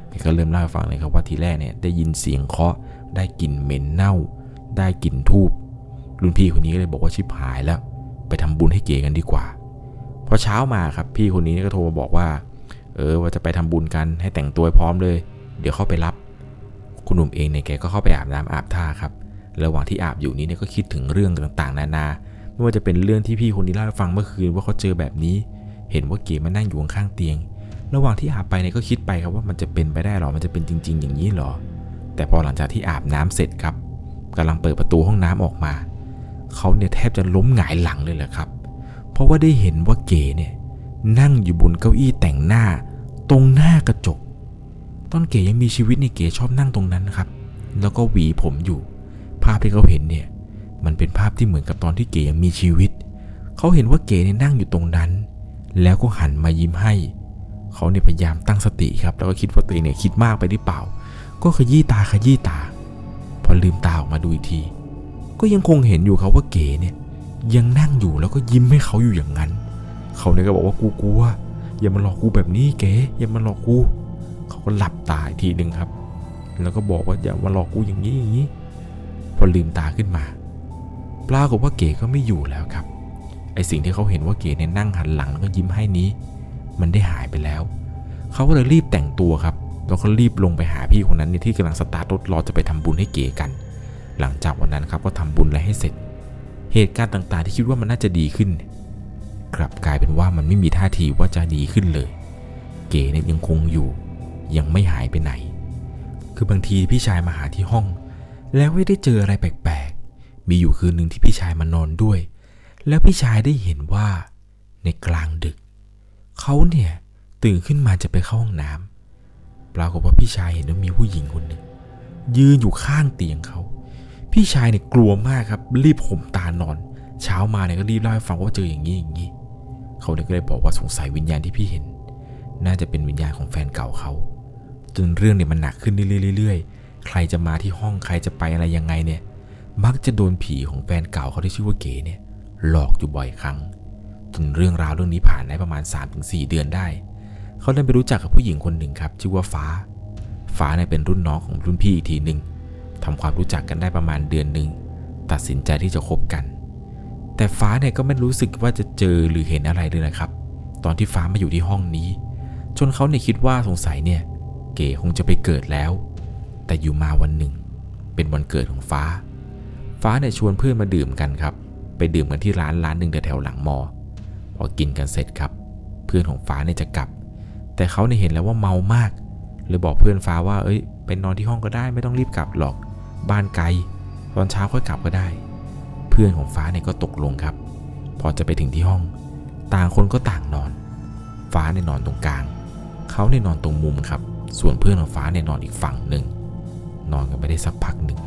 แกก็เริ่มเล่าให้ฟังเลยครับว่าทีแรกเนี่ยได้ยินเสียงเคาะได้กลิ่นเหม็นเน่า ได้กลิ่นทูบรุ่นพี่คนนี้ก็เลยบอกว่าชิบหายแล้ว ไปทำบุญให้เก๋กันดีกว่าพอเช้ามาครับพี่คนนี้ก็โทรมาบอกว่า เออว่าจะไปทำบุญกันให้แต่งตัวพร้อมเลย เดี๋ยวเข้าไปรับ คุณหนุ่มเองเนี่ยแกก็เข้าไปอาบน้ำอาบท่าครับ ระหว่างที่อาบอยู่นี้เนี่ยก็คิดถึงเรื่องต่างๆ นานา ไม่ว่าจะเป็นเรื่องที่พี่คนนี้เล่าให้ฟังเมื่อคืนว่าเขาเจอแบบนี้ เห็นว่าเก๋มานั่งอยู่ข้างเตียง ระหว่างที่อาบไปเนี่ยก็คิดไปครับว่ามันจะเป็นไปได้หรอ มันจะเป็นจริง ๆ อย่างนี้หรอ แต่พอหลังจากที่อาบน้ำเสร็จครับกำลังเปิดประตูห้องน้ำออกมา เขาเนี่ยแทบจะล้มหงายหลังเลยแหละครับ เพราะว่าได้เห็นว่าเก๋เนี่ยนั่งอยู่บนเก้าอี้แต่งหน้า ตรงหน้ากระจก ตอนเก๋ยังมีชีวิตนี่เก๋ชอบนั่งตรงนั้นครับ แล้วก็หวีผมอยู่ ภาพที่เขาเห็นเนี่ย มันเป็นภาพที่เหมือนกับตอนที่เก๋ยังมีชีวิต เขาเห็นว่าเก๋เนี่ยนั่งอยู่ตรงนั้น แล้วก็หันมายิ้มให้ เขาเนี่ยพยายามตั้งสติครับ แล้วก็คิดว่าตัวเองเนี่ยคิดมากไปหรือเปล่า ก็ขยี้ตาขยี้ตา พอลืมตาออกมาดูอีกที ก็ยังคงเห็นอยู่ครับว่าเก๋เนี่ยยังนั่งอยู่แล้วก็ยิ้มให้เขาอยู่อย่างนั้น เขาเนี่ยก็บอกว่ากูกลัว อย่ามาหลอกกูแบบนี้เก๋อย่ามาหลอกกู เขาก็หลับตาอีกทีหนึ่งครับ แล้วก็บอกว่าอย่ามาหลอกกูอย่างนี้อย่างนี้ พอลืมตาขึ้นมา ปรากฏว่าเก๋ก็ไม่อยู่แล้วครับ ไอสิ่งที่เขาเห็นว่าเก๋เนี่ยนั่งหันหลังแล้วก็ยิ้มให้นี้ มันได้หายไปแล้ว เขาก็เลยรีบแต่งตัวครับ แล้วก็รีบลงไปหาพี่คนนั้นเนี่ยที่กำลังสตาร์ทรถรอจะไปทำบุญให้เก๋กัน หลังจากวันนั้นครับก็ทำบุญอะไรให้เสร็จ เหตุการณ์ต่างๆ ที่คิดว่ามันน่าจะดีขึ้น กลับกลายเป็นว่ามันไม่มีท่าทีว่าจะดีขึ้นเลย เก๋เนี่ยยังคงอยู่ ยังไม่หายไปไหน คือบางทีพี่ชายมาหาที่ห้อง แล้วไม่ได้เจออะไรแปลก มีอยู่คืนหนึ่งที่พี่ชายมานอนด้วย แล้วพี่ชายได้เห็นว่า ในกลางดึก เขาเนี่ยตื่นขึ้นมาจะไปเข้าห้องน้ำปรากฏว่าพี่ชายเห็นว่ามีผู้หญิงคนหนึ่งยืนอยู่ข้างเตียงเขา พี่ชายเนี่ยกลัวมากครับ รีบห่มตานอน เช้ามาเนี่ยก็รีบเล่าให้ฟังว่าเจออย่างนี้อย่างนี้เขาเนี่ยก็เลยบอกว่าสงสัยวิญญาณที่พี่เห็น น่าจะเป็นวิญญาณของแฟนเก่าเขา จนเรื่องเนี่ยมันหนักขึ้นเรื่อยๆเรื่อยๆใครจะมาที่ห้องใครจะไปอะไรยังไงเนี่ย มักจะโดนผีของแฟนเก่าเขาที่ชื่อว่าเก๋เนี่ยหลอกอยู่บ่อยครั้งจนเรื่องราวเรื่องนี้ผ่านได้ประมาณ 3-4 เดือนได้ เขาได้ไปรู้จักกับผู้หญิงคนหนึ่งครับชื่อว่าฟ้า ฟ้าเนี่ยเป็นรุ่นน้องของรุ่นพี่อีกทีหนึ่งทำความรู้จักกันได้ประมาณเดือนหนึ่งตัดสินใจที่จะคบกัน แต่ฟ้าเนี่ยก็ไม่รู้สึกว่าจะเจอหรือเห็นอะไรเลยนะครับ ตอนที่ฟ้ามาอยู่ที่ห้องนี้ จนเขาเนี่ยคิดว่าสงสัยเนี่ย เก๋คงจะไปเกิดแล้ว แต่อยู่มาวันหนึ่ง เป็นวันเกิดของฟ้า ฟ้าเนี่ยชวนเพื่อนมาดื่มกันครับ ไปดื่มกันที่ร้านร้านหนึ่งแถวหลังมอ พอกินกันเสร็จครับ เพื่อนของฟ้าเนี่ยจะกลับ แต่เขาเนี่ยเห็นแล้วว่าเมามากเลยบอกเพื่อนฟ้าว่า เอ้ยไปนอนที่ห้องก็ได้ไม่ต้องรีบกลับหรอก บ้านไกล ตอนเช้าค่อยกลับก็ได้ เพื่อนของฟ้าเนี่ยก็ตกลงครับ พอจะไปถึงที่ห้อง ต่างคนก็ต่างนอน ฟ้าเนี่ยนอนตรงกลาง เขาเนี่ยนอนตรงมุมครับ ส่วนเพื่อนของฟ้าเนี่ยนอนอีกฝั่งหนึ่ง นอนกันไปได้สักพักหนึ่ง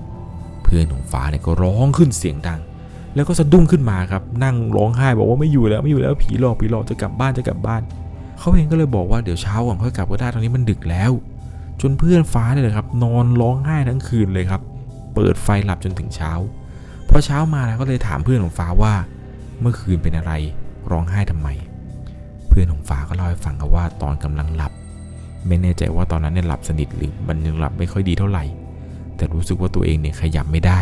เพื่อนของฟ้าเนี่ยก็ร้องขึ้นเสียงดัง แล้วก็สะดุ้งขึ้นมาครับ นั่งร้องไห้บอกว่าไม่อยู่แล้วไม่อยู่แล้วผีหลอกผีหลอกจะกลับบ้านจะกลับบ้าน เขาเองก็เลยบอกว่าเดี๋ยวเช้าก่อนค่อยกลับก็ได้ตอนนี้มันดึกแล้ว จนเพื่อนฟ้าเนี่ยครับ นอนร้องไห้ทั้งคืนเลยครับ เปิดไฟหลับจนถึงเช้าพอเช้ามาแล้วก็เลยถามเพื่อนของฟ้าว่า เมื่อคืนเป็นอะไรร้องไห้ทำไม เพื่อนของฟ้าก็เล่าให้ฟังครับว่าตอนกำลังหลับ ไม่แน่ใจว่าตอนนั้นเนี่ยหลับสนิทหรือมันยังหลับไม่ค่อยดีเท่าไหร่ แต่รู้สึกว่าตัวเองเนี่ยขยับไม่ได้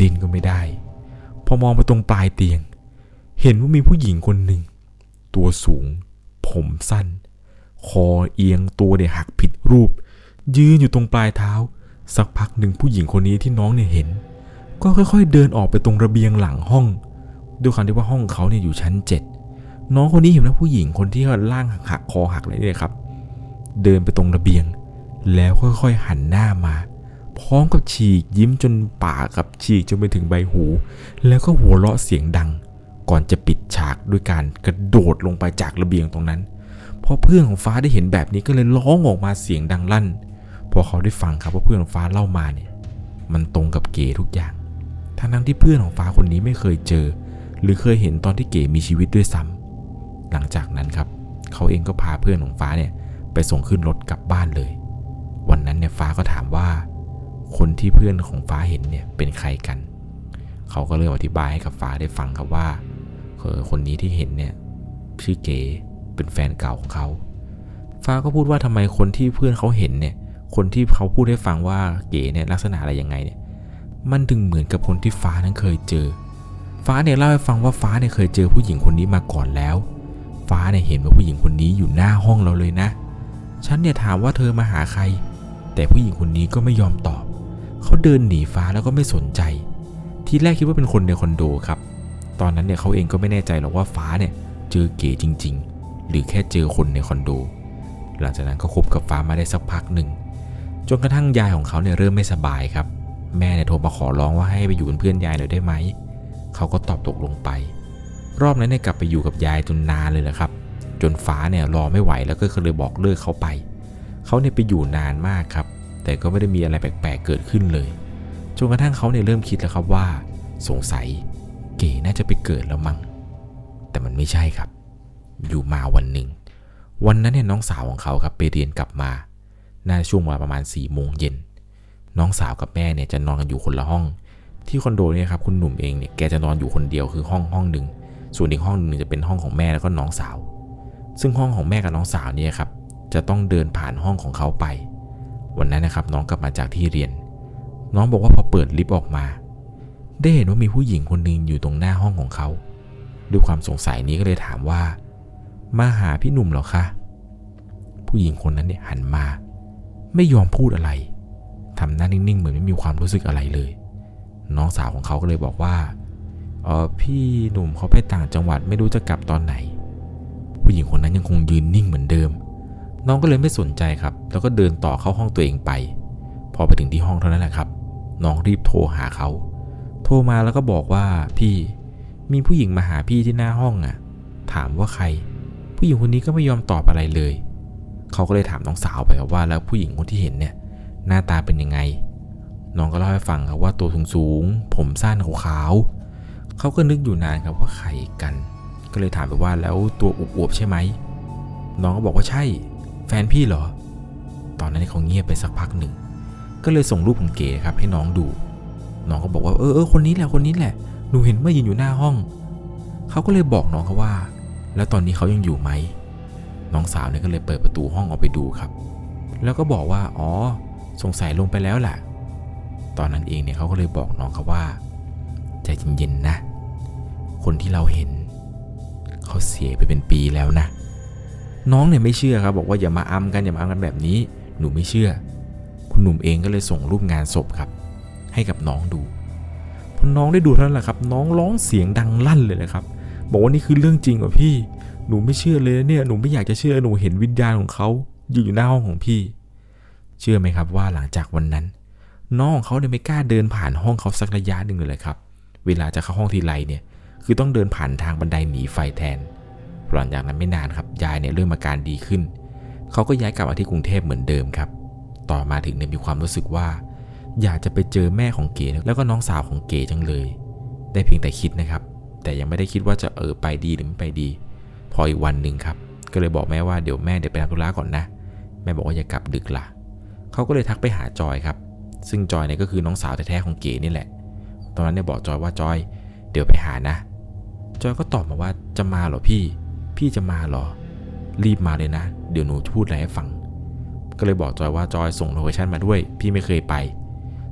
ดิ้นก็ไม่ได้ พอมองไปตรงปลายเตียง เห็นว่ามีผู้หญิงคนหนึ่ง ตัวสูง ผมสั้น คอเอียงตัวเนี่ยหักผิดรูป ยืนอยู่ตรงปลายเท้า สักพักหนึ่งผู้หญิงคนนี้ที่น้องเนี่ยเห็น ก็ค่อยๆเดินออกไปตรงระเบียงหลังห้อง ด้วยความที่ว่าห้องเขาเนี่ยอยู่ชั้นเจ็ดน้องคนนี้เห็นว่าผู้หญิงคนที่ล่างหักคอหักเลยเนี่ยครับ เดินไปตรงระเบียง แล้วค่อยๆหันหน้ามา พร้อมกับฉีกยิ้มจนปากกับฉีกจนไปถึงใบหู แล้วก็หัวเราะเสียงดัง ก่อนจะปิดฉากด้วยการกระโดดลงไปจากระเบียงตรงนั้นพอเพื่อนของฟ้าได้เห็นแบบนี้ก็เลยร้องออกมาเสียงดังลั่น พอเขาได้ฟังครับว่าเพื่อนของฟ้าเล่ามาเนี่ย มันตรงกับเก๋ทุกอย่าง ทั้งนั้นที่เพื่อนของฟ้าคนนี้ไม่เคยเจอ หรือเคยเห็นตอนที่เก๋มีชีวิตด้วยซ้ำหลังจากนั้นครับ เขาเองก็พาเพื่อนของฟ้าเนี่ยไปส่งขึ้นรถกลับบ้านเลย วันนั้นเนี่ยฟ้าก็ถามว่า คนที่เพื่อนของฟ้าเห็นเนี่ยเป็นใครกัน เขาก็เลยอธิบายให้กับฟ้าได้ฟังครับว่าเออคนนี้ที่เห็นเนี่ยชื่อเก๋เป็นแฟนเก่าของเขา ฟ้าก็พูดว่าทำไมคนที่เพื่อนเขาเห็นเนี่ยคนที่เขาพูดให้ฟังว่าเก๋เนี่ยลักษณะอะไรยังไงเนี่ยมันถึงเหมือนกับคนที่ฟ้านั้นเคยเจอ ฟ้าเนี่ยเล่าให้ฟังว่าฟ้าเนี่ยเคยเจอผู้หญิงคนนี้มาก่อนแล้ว ฟ้าเนี่ยเห็นว่าผู้หญิงคนนี้อยู่หน้าห้องเราเลยนะ ฉันเนี่ยถามว่าเธอมาหาใคร แต่ผู้หญิงคนนี้ก็ไม่ยอมตอบ เขาเดินหนีฟ้าแล้วก็ไม่สนใจ ทีแรกคิดว่าเป็นคนในคอนโดครับ ตอนนั้นเนี่ยเขาเองก็ไม่แน่ใจหรอกว่าฟ้าเนี่ยเจอเก๋จริง ๆ หรือแค่เจอคนในคอนโด หลังจากนั้นก็คบกับฟ้ามาได้สักพักหนึ่งจนกระทั่งยายของเขาเนี่ยเริ่มไม่สบายครับ แม่เนี่ยโทรมาขอร้องว่าให้ไปอยู่เป็นเพื่อนยายหน่อยได้ไหมเขาก็ตอบตกลงไป รอบนั้นเนี่ยกลับไปอยู่กับยายจนนานเลยแหละครับ จนฟ้าเนี่ยรอไม่ไหวแล้วก็เลยบอกเลิกเขาไป เขาเนี่ยไปอยู่นานมากครับ แต่ก็ไม่ได้มีอะไรแปลกๆเกิดขึ้นเลยจนกระทั่งเขาเนี่ยเริ่มคิดแล้วครับว่า สงสัยเก๋น่าจะไปเกิดแล้วมั้งแต่มันไม่ใช่ครับ อยู่มาวันหนึ่งวันนั้นเนี่ยน้องสาวของเขาครับไปเรียนกลับมา น่าช่วงเวลาประมาณ4ี่โมงเย็น น้องสาวกับแม่เนี่ยจะนอนกันอยู่คนละห้อง ที่คอนโดเนี่ยครับคุณหนุ่มเองเนี่ยแกจะนอนอยู่คนเดียวคือห้องห้องหนึ่ง ส่วนอีกห้องหนึ่งจะเป็นห้องของแม่แล้วก็น้องสาว ซึ่งห้องของแม่กับน้องสาวเนี่ยครับจะต้องเดินผ่านห้องของเขาไป วันนั้นนะครับน้องกลับมาจากที่เรียน น้องบอกว่าพอเปิดลิฟต์ออกมา ได้เห็นว่ามีผู้หญิงคนหนึ่งอยู่ตรงหน้าห้องของเขา ด้วยความสงสัยนี้ก็เลยถามว่า มาหาพี่หนุ่มเหรอคะผู้หญิงคนนั้นเนี่ยหันมา ไม่ยอมพูดอะไรทำหน้านิ่งๆ เหมือนไม่มีความรู้สึกอะไรเลย น้องสาวของเขาก็เลยบอกว่าเออพี่หนุ่มเขาไปต่างจังหวัดไม่รู้จะกลับตอนไหน ผู้หญิงคนนั้นยังคงยืนนิ่งเหมือนเดิม น้องก็เลยไม่สนใจครับ แล้วก็เดินต่อเข้าห้องตัวเองไป พอไปถึงที่ห้องเท่านั้นแหละครับ น้องรีบโทรหาเขา โทรมาแล้วก็บอกว่าพี่มีผู้หญิงมาหาพี่ที่หน้าห้องอะ ถามว่าใคร ผู้หญิงคนนี้ก็ไม่ยอมตอบอะไรเลย เขาก็เลยถามน้องสาวไปว่าแล้วผู้หญิงคนที่เห็นเนี่ยหน้าตาเป็นยังไง น้องก็เล่าให้ฟังครับว่าตัวสูงสูงๆผมสั้นขาวๆเขาก็นึกอยู่นานครับว่าใครกัน ก็เลยถามไปว่าแล้วตัวอวบๆใช่ไหมน้องก็บอกว่าใช่ ฟนพี่เหรอ ตอนนั้นเขาเงียบไปสักพักหนึ่ง ก็เลยส่งรูปของเก๋ครับให้น้องดู น้องก็บอกว่าเออเออคนนี้แหละคนนี้แหละ หนูเห็นเมื่อยืนอยู่หน้าห้อง เขาก็เลยบอกน้องเขาว่า แล้วตอนนี้เขายังอยู่ไหม น้องสาวเนี่ยก็เลยเปิดประตูห้องออกไปดูครับ แล้วก็บอกว่า อ๋อ สงสัยลงไปแล้วแหละตอนนั้นเองเนี่ยเขาก็เลยบอกน้องเขาว่าใจเย็นๆนะ คนที่เราเห็น เขาเสียไปเป็นปีแล้วนะ น้องเนี่ยไม่เชื่อครับบอกว่าอย่ามาอ้ำกันอย่ามาอ้ำกันแบบนี้ หนูไม่เชื่อ คุณหนุ่มเองก็เลยส่งรูปงานศพครับ ให้กับน้องดูพอน้องได้ดูเท่านั้นแหละครับ น้องร้องเสียงดังลั่นเลยนะครับบอกว่านี่คือเรื่องจริงเหรอพี่ หนูไม่เชื่อเลยเนี่ยหนูไม่อยากจะเชื่อหนูเห็นวิญญาณของเขาอยู่อยู่หน้าห้องของพี่ เชื่อไหมครับว่าหลังจากวันนั้น น้องของเขาเนี่ยไม่กล้าเดินผ่านห้องเขาสักระยะหนึ่งเลยครับ เวลาจะเข้าห้องทีไรเนี่ย คือต้องเดินผ่านทางบันไดหนีไฟแทน หลังจากนั้นไม่นานครับยายเนี่ยเริ่มอาการดีขึ้น เขาก็ย้ายกลับมาที่กรุงเทพเหมือนเดิมครับ ต่อมาถึงเนี่ยมีความรู้สึกว่า อยากจะไปเจอแม่ของเก๋แล้วก็น้องสาวของเก๋จังเลย ได้เพียงแต่คิดนะครับ แต่ยังไม่ได้คิดว่าจะเออไปดีหรือไม่ไปดี พออีกวันหนึ่งครับ ก็เลยบอกแม่ว่าเดี๋ยวแม่เดี๋ยวไปทำธุระก่อนนะ แม่บอกว่าอย่ากลับดึกล่ะเขาก็เลยทักไปหาจอยครับ ซึ่งจอยเนี่ยก็คือน้องสาวแท้ๆของเก๋นี่แหละ ตอนนั้นเนี่ยบอกจอยว่าจอย เดี๋ยวไปหานะจอยก็ตอบมาว่าจะมาเหรอพี่ พี่จะมาเหรอ รีบมาเลยนะ เดี๋ยวหนูพูดอะไรให้ฟัง ก็เลยบอกจอยว่าจอยส่ง location มาด้วย พี่ไม่เคยไป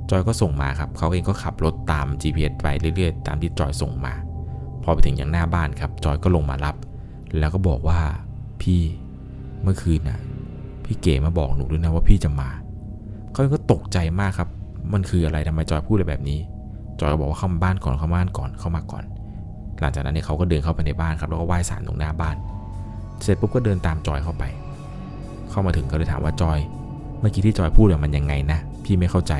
จอยก็ส่งมาครับ เขาเองก็ขับรถตาม GPS ไปเรื่อยๆ ตามที่จอยส่งมา พอไปถึงยังหน้าบ้านครับ จอยก็ลงมารับ แล้วก็บอกว่าพี่เมื่อคืนน่ะพี่เก๋มาบอกหนูด้วยนะว่าพี่จะมา เขาเองก็ตกใจมากครับ มันคืออะไรทำไมจอยพูดอะไรแบบนี้ จอยก็บอกว่าเข้ามาบ้านก่อนเข้ามาบ้านก่อนเข้ามาก่อน หลังจากนั้นเนี่ยเขาก็เดินเข้าไปในบ้านครับแล้วก็ไหว้ศาลตรงหน้าบ้าน เสร็จปุ๊บก็เดินตามจอยเข้าไป เข้ามาถึงก็เลยถามว่าจอย เมื่อกี้ที่จอยพูดเนี่ยมันยังไงนะ พี่ไม่เข้าใจ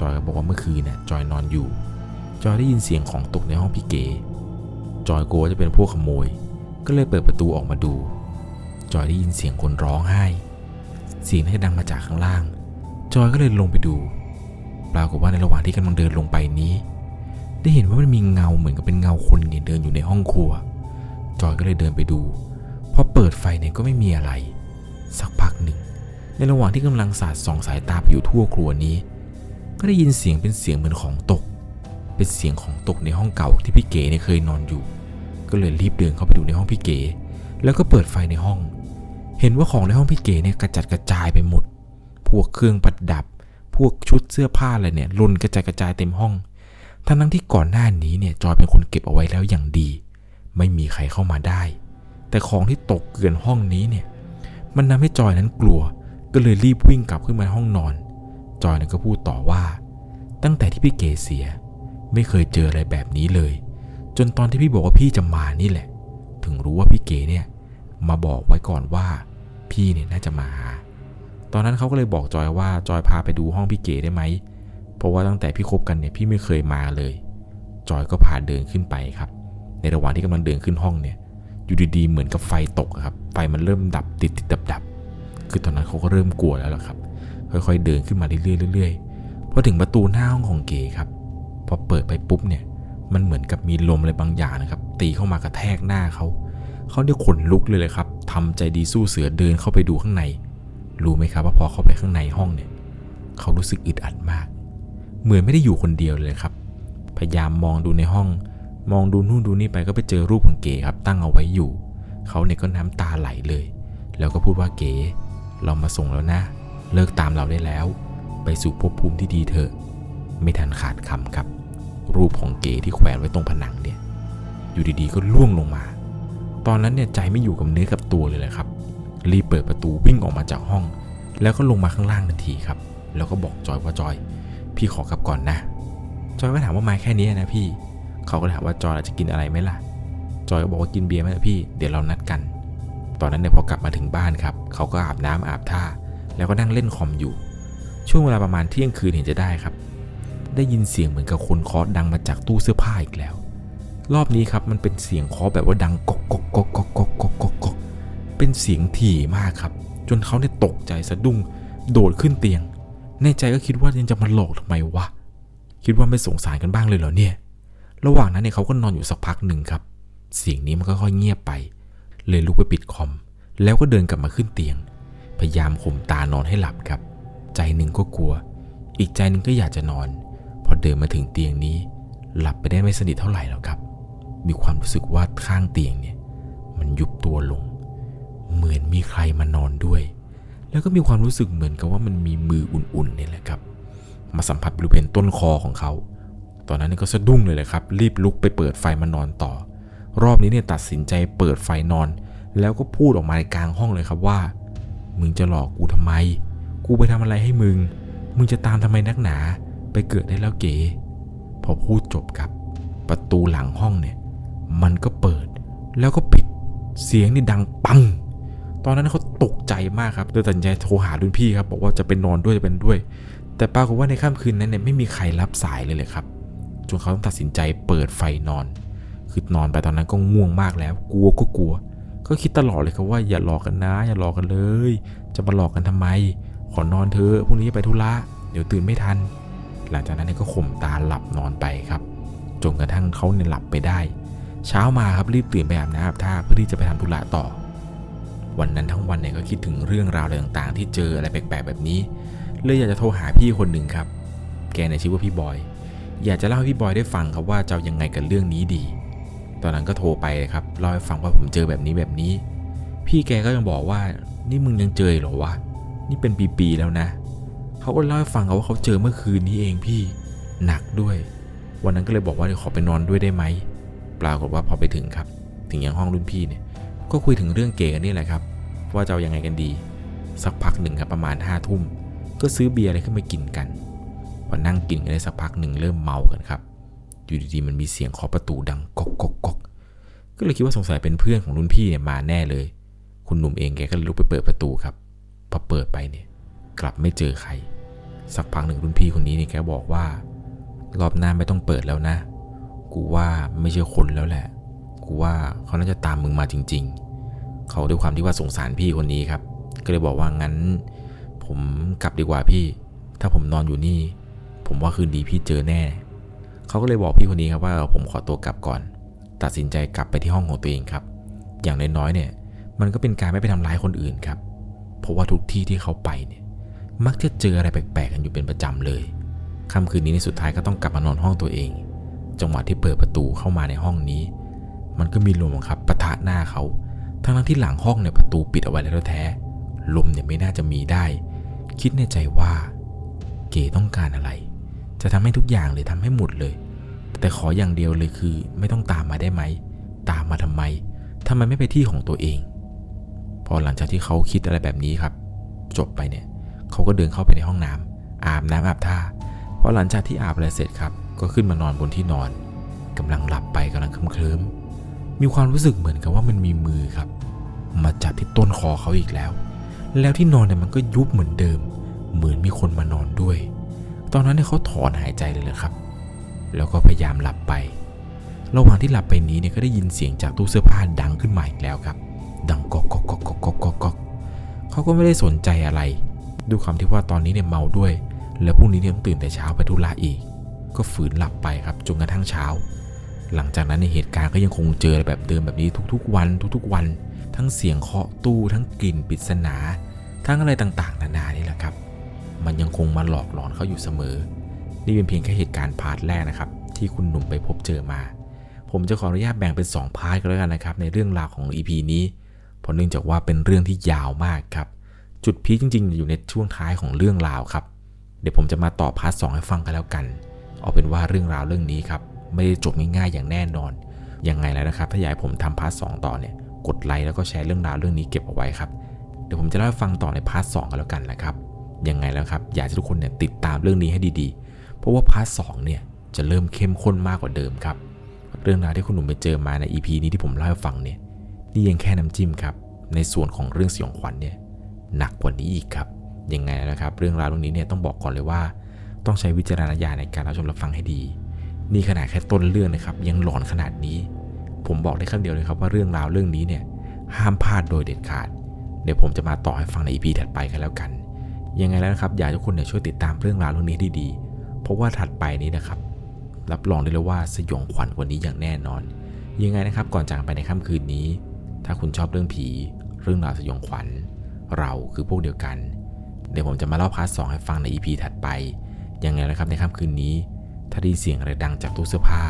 จอยก็บอกว่าเมื่อคืนเนี่ยจอยนอนอยู่ จอยได้ยินเสียงของตกในห้องพี่เก๋จอยกลัวจะเป็นพวกขโมย ก็เลยเปิดประตูออกมาดู จอยได้ยินเสียงคนร้องไห้ เสียงที่ดังมาจากข้างล่าง จอยก็เลยลงไปดู ปรากฏว่าในระหว่างที่กำลังเดินลงไปนี้ ได้เห็นว่ามันมีเงาเหมือนกับเป็นเงาคนเนี่ยเดินอยู่ในห้องครัว จอยก็เลยเดินไปดู พอเปิดไฟเนี่ยก็ไม่มีอะไร สักพักหนึ่ง ในระหว่างที่กำลังสาดส่องสายตาไปอยู่ทั่วครัวนี้ ก็ได้ยินเสียงเป็นเสียงเหมือนของตก เป็นเสียงของตกในห้องเก่าที่พี่เก๋เนี่ยเคยนอนอยู่ ก็เลยรีบเดินเข้าไปดูในห้องพี่เก๋ แล้วก็เปิดไฟในห้อง เห็นว่าของในห้องพี่เก๋เนี่ยกระจัดกระจายไปหมด พวกเครื่องประดับ พวกชุดเสื้อผ้าอะไรเนี่ยล่นกระจายกระจายเต็มห้อง ทั้งทั้งที่ก่อนหน้านี้เนี่ยจอยเป็นคนเก็บเอาไว้แล้วอย่างดี ไม่มีใครเข้ามาได้ แต่ของที่ตกเกลื่อนห้องนี้เนี่ย มันทำให้จอยนั้นกลัว ก็เลยรีบวิ่งกลับขึ้นมาห้องนอน จอยนี่ยก็พูดต่อว่า ตั้งแต่ที่พี่เก๋เสีย ไม่เคยเจออะไรแบบนี้เลย จนตอนที่พี่บอกว่าพี่จะมานี่แหละ ถึงรู้ว่าพี่เก๋เนี่ย มาบอกไว้ก่อนว่า พี่เนี่ยน่าจะมาหา ตอนนั้นเขาก็เลยบอกจอยว่าจอยพาไปดูห้องพี่เก๋ได้ไหม เพราะว่าตั้งแต่พี่คบกันเนี่ยพี่ไม่เคยมาเลย จอยก็พาเดินขึ้นไปครับ ในระหว่างที่กำลังเดินขึ้นห้องเนี่ย อยู่ดีๆเหมือนกับไฟตกครับ ไฟมันเริ่มดับติดติดดับดับคือตอนนั้นเขาก็เริ่มกลัวแล้วล่ะครับ ค่อยๆเดินขึ้นมาเรื่อยๆเรื่อยๆพอถึงประตูหน้าห้องของเก๋ครับ พอเปิดไปปุ๊บเนี่ย มันเหมือนกับมีลมอะไรบางอย่างนะครับ ตีเข้ามากระแทกหน้าเขาเขาเนี่ยขนลุกเลยเลยครับทำใจดีสู้เสือเดินเข้าไปดูข้างใน รู้ไหมครับว่าพอเข้าไปข้างในห้องเนี่ย เขารู้สึกอึดอัดมาก เหมือนไม่ได้อยู่คนเดียวเลยครับ พยายามมองดูในห้อง มองดูนู่นดูนี่ไปก็ไปเจอรูปของเก๋ครับ ตั้งเอาไว้อยู่ เขาเนี่ยก็น้ำตาไหลเลย แล้วก็พูดว่าเก๋เรามาส่งแล้วนะ เลิกตามเราได้แล้ว ไปสู่ภพภูมิที่ดีเถอะ ไม่ทันขาดคำครับ รูปของเก๋ที่แขวนไว้ตรงผนังเนี่ย อยู่ดีๆก็ล่วงลงมา ตอนนั้นเนี่ยใจไม่อยู่กับเนื้อกับตัวเลยแหละครับ รีบเปิดประตูวิ่งออกมาจากห้อง แล้วก็ลงมาข้างล่างทันทีครับ แล้วก็บอกจอยว่าจอย พี่ขอกลับก่อนนะ จอยก็ถามว่ามาแค่นี้นะพี่ เขาก็ถามว่าจอยจะกินอะไรไหมล่ะ จอยก็บอกว่ากินเบียร์ไหมพี่ เดี๋ยวเรานัดกัน ตอนนั้นเนี่ยพอกลับมาถึงบ้านครับ เขาก็อาบน้ำอาบท่า แล้วก็นั่งเล่นคอมอยู่ ช่วงเวลาประมาณเที่ยงคืนเห็นจะได้ครับ ได้ยินเสียงเหมือนกับคนเคาะดังมาจากตู้เสื้อผ้าอีกแล้ว รอบนี้ครับมันเป็นเสียงเคาะแบบว่าดังกอกกอกกอกกอกกอกกอกกอกเป็นเสียงถี่มากครับ จนเขาเนี่ยตกใจสะดุ้ง โดดขึ้นเตียง ในใจก็คิดว่ายังจะมาหลอกทำไมวะ คิดว่าไม่สงสารกันบ้างเลยเหรอเนี่ย ระหว่างนั้นเนี่ยเขาก็นอนอยู่สักพักหนึ่งครับ เสียงนี้มันก็ค่อยเงียบไป เลยลุกไปปิดคอม แล้วก็เดินกลับมาขึ้นเตียง พยายามข่มตานอนให้หลับครับ ใจหนึ่งก็กลัว อีกใจหนึ่งก็อยากจะนอน พอเดินมาถึงเตียงนี้ หลับไปได้ไม่สนิทเท่าไหร่แล้วครับ มีความรู้สึกว่าข้างเตียงเนี่ย มันยุบตัวลง เหมือนมีใครมานอนด้วย แล้วก็มีความรู้สึกเหมือนกับว่ามันมีมืออุ่นๆเนี่ยแหละครับ มาสัมผัสบริเวณต้นคอของเขา ตอนนั้นก็สะดุ้งเลยแหละครับ รีบลุกไปเปิดไฟมานอนต่อ รอบนี้เนี่ยตัดสินใจเปิดไฟนอน แล้วก็พูดออกมาในกลางห้องเลยครับว่า มึงจะหลอกกูทำไม กูไปทำอะไรให้มึง มึงจะตามทำไมนักหนา ไปเกิดได้แล้วเก๋ พอพูดจบครับ ประตูหลังห้องเนี่ย มันก็เปิด แล้วก็ปิด เสียงนี่ดังปัง ตอนนั้นเขาตกใจมากครับเลยตัดสินใจโทรหารุ่นพี่ครับบอกว่าจะเป็นนอนด้วยจะเป็นด้วย แต่ปรากฏว่าในค่ำคืนนั้นเนี่ยไม่มีใครรับสายเลยเลยครับจนเขาต้องตัดสินใจเปิดไฟนอน คือนอนไปตอนนั้นก็ง่วงมากแล้ว กลัวก็กลัว ก็คิดตลอดเลยครับว่าอย่าหลอกกันนะ อย่าหลอกกันเลย จะมาหลอกกันทำไม ขอนอนเธอะพรุ่งนี้จะไปธุระเดี๋ยวตื่นไม่ทัน หลังจากนั้นก็ข่มตาหลับนอนไปครับจนกระทั่งเขาเนี่ยหลับไปได้ เช้ามาครับรีบตื่นไปอาบน้ำอาบท่าเพื่อที่จะไปทำธุระต่อ วันนั้นทั้งวันเนี่ยก็คิดถึงเรื่องราวอะไรต่างๆ ที่เจออะไรแปลกๆแบบนี้ เลยอยากจะโทรหาพี่คนหนึ่งครับ แกในชื่อว่าพี่บอย อยากจะเล่าให้พี่บอยได้ฟังครับว่าจะยังไงกับเรื่องนี้ดี ตอนนั้นก็โทรไปครับเล่าให้ฟังว่าผมเจอแบบนี้แบบนี้ พี่แกก็ยังบอกว่านี่มึงยังเจอเหรอวะ นี่เป็นปีๆแล้วนะ เขาก็เล่าให้ฟังครับว่าเขาเจอเมื่อคืนนี้เองพี่ หนักด้วย วันนั้นก็เลยบอกว่าเดี๋ยวขอไปนอนด้วยได้ไหม ปรากฏว่าพอไปถึงครับ ถึงยังห้องรุ่นพี่เนี่ย ก็คุยถึงเรื่องเก๋กันนี่แหละครับ ว่าจะเอายังไงกันดี สักพักหนึ่งครับประมาณห้าทุ่ม ก็ซื้อเบียร์อะไรขึ้นมากินกันพอนั่งกินกันได้สักพักหนึ่งเริ่มเมากันครับ อยู่ดีๆมันมีเสียงเคาะประตูดังก๊อกก๊อกก๊อกก็เลยคิดว่าสงสัยเป็นเพื่อนของรุ่นพี่เนี่ยมาแน่เลย คุณหนุ่มเองแกก็เลยลุกไปเปิดประตูครับพอเปิดไปเนี่ย กลับไม่เจอใคร สักพักหนึ่งรุ่นพี่คนนี้เนี่ยแกบอกว่า รอบหน้าไม่ต้องเปิดแล้วนะ กูว่าไม่ใช่คนแล้วแหละ กูว่าเขาน่าจะตามมึงมาจริง ๆ เขาด้วยความที่ว่าสงสารพี่คนนี้ครับ ก็เลยบอกว่างั้น ผมกลับดีกว่าพี่ ถ้าผมนอนอยู่นี่ ผมว่าคืนดีพี่เจอแน่ เขาก็เลยบอกพี่คนนี้ครับว่าผมขอตัวกลับก่อน ตัดสินใจกลับไปที่ห้องของตัวเองครับ อย่างน้อยๆเนี่ย มันก็เป็นการไม่ไปทำร้ายคนอื่นครับ เพราะว่าทุกที่ที่เขาไปเนี่ย มักจะเจออะไรแปลกๆกันอยู่เป็นประจำเลยค่ำคืนนี้ในสุดท้ายก็ต้องกลับมานอนห้องตัวเอง จังหวะที่เปิดประตูเข้ามาในห้องนี้ มันก็มีลมครับปะทะหน้าเขาทั้งที่หลังห้องเนี่ยประตูปิดเอาไว้แล้วแท้ลมเนี่ยไม่น่าจะมีได้ คิดในใจว่า เก๋ต้องการอะไร จะทำให้ทุกอย่างเลยทำให้หมดเลย แต่ขออย่างเดียวเลยคือ ไม่ต้องตามมาได้ไหม ตามมาทำไมทำไมไม่ไปที่ของตัวเอง พอหลังจากที่เขาคิดอะไรแบบนี้ครับ จบไปเนี่ยเขาก็เดินเข้าไปในห้องน้ำอาบน้ำอาบท่าพอหลังจากที่อาบอะไรเสร็จครับ ก็ขึ้นมานอนบนที่นอนกำลังหลับไปกำลังเคลิ้มๆ มีความรู้สึกเหมือนกับว่ามันมีมือครับ มาจับที่ต้นคอเขาอีกแล้ว แล้วที่นอนเนี่ยมันก็ยุบเหมือนเดิม เหมือนมีคนมานอนด้วย ตอนนั้นเนี่ยเขาถอนหายใจเลยเลยครับ แล้วก็พยายามหลับไประหว่างที่หลับไปนี้เนี่ยก็ได้ยินเสียงจากตู้เสื้อผ้าดังขึ้นมาอีกแล้วครับ ดังกอกกอกกอกกอกกอกกอกกอกเขาก็ไม่ได้สนใจอะไรด้วยความที่ว่าตอนนี้เนี่ยเมาด้วย แล้วพรุ่งนี้เนี่ยต้องตื่นแต่เช้าไปธุระอีก ก็ฝืนหลับไปครับจนกระทั่งเช้า หลังจากนั้นในเหตุการณ์ก็ยังคงเจอแบบเดิมแบบนี้ทุกๆ วันทุกๆ วัน ทั้งเสียงเคาะตู้ทั้งกลิ่นปริศนา ทั้งอะไรต่างๆ นานานี่แหละครับ มันยังคงมาหลอกหลอนเขาอยู่เสมอ นี่เป็นเพียงแค่เหตุการณ์ part แรกนะครับ ที่คุณหนุ่มไปพบเจอมา ผมจะขออนุญาตแบ่งเป็น 2 part กันแล้วกันนะครับ ในเรื่องราวของ EP นี้เพราะเนื่องจากว่าเป็นเรื่องที่ยาวมากครับ จุด peak จริง ๆ อยู่ในช่วงท้ายของเรื่องราวครับ เดี๋ยวผมจะมาต่อ part สองให้ฟังกันแล้วกัน เอาเป็นว่าเรื่องราวเรื่องนี้ครับ ไม่ได้จบง่ายๆอย่างแน่นอน ยังไงแล้วนะครับ ถ้าอยากผมทำ part สองต่อเนี่ย กดไลค์แล้วก็แชร์เรื่องราวเรื่องนี้เก็บเอาไว้ครับ เดี๋ยวผมจะเล่าให้ฟังต่อใน part สองกันแล้วกันนะครับ ยังไงแล้วครับ อยากให้ทุกคนเนี่ยติดตามเรื่องนี้ให้ดีๆ เพราะว่า part สองเนี่ยจะเริ่มเข้มข้นมากกว่าเดิมครับ เรื่องราวที่คุณหนุ่มไปเจอมาใน EP นี้ที่ผมเล่าให้ฟังเนี่ย นี่ยังแค่น้ำจิ้มครับ ในส่วนของเรื่องสยองขวัญเนี่ยหนักกว่านี้อีกครับ ยังไงนะครับ เรื่องราวเรื่องนี้เนี่ยต้องบอกก่อนเลยว่า ต้องใช้วิจารณญาณในการรับชมรับฟังให้ดี นี่ขนาดแค่ต้นเรื่องนะครับ ยังหลอนขนาดนี้ ผมบอกได้คำเดียวเลยครับว่าเรื่องราวเรื่องนี้เนี่ยห้ามพลาดโดยเด็ดขาด เดี๋ยวผมจะมาต่อให้ฟังใน EP ถัดไปกันแล้วกัน ยังไงแล้วนะครับอยากให้ทุกคนเนี่ยช่วยติดตามเรื่องราวเรื่องนี้ดีๆ เพราะว่าถัดไปนี้นะครับ รับรองได้เลยว่าสยองขวัญกว่านี้อย่างแน่นอน ยังไงนะครับก่อนจากไปในค่ำคืนนี้ ถ้าคุณชอบเรื่องผี เรื่องราวสยองขวัญ เราคือพวกเดียวกัน เดี๋ยวผมจะมาเล่าพาร์ทสให้ฟังใน EP ถัดไป ยังไงนะครับในค่ำคืนนี้ ถ้าได้ยินเสียงอะไรดังจากตู้เสื้อผ้า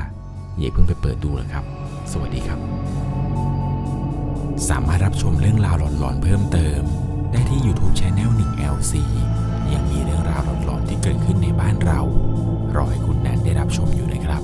อย่าเพิ่งไปเปิดดูนะครับ สวัสดีครับ สามารถรับชมเรื่องราวหลอนๆเพิ่มเติม ได้ที่ YouTube Channel 1 LC ยังมีเรื่องราวหลอนๆที่เกิดขึ้นในบ้านเรา รอให้คุณนันได้รับชมอยู่นะครับ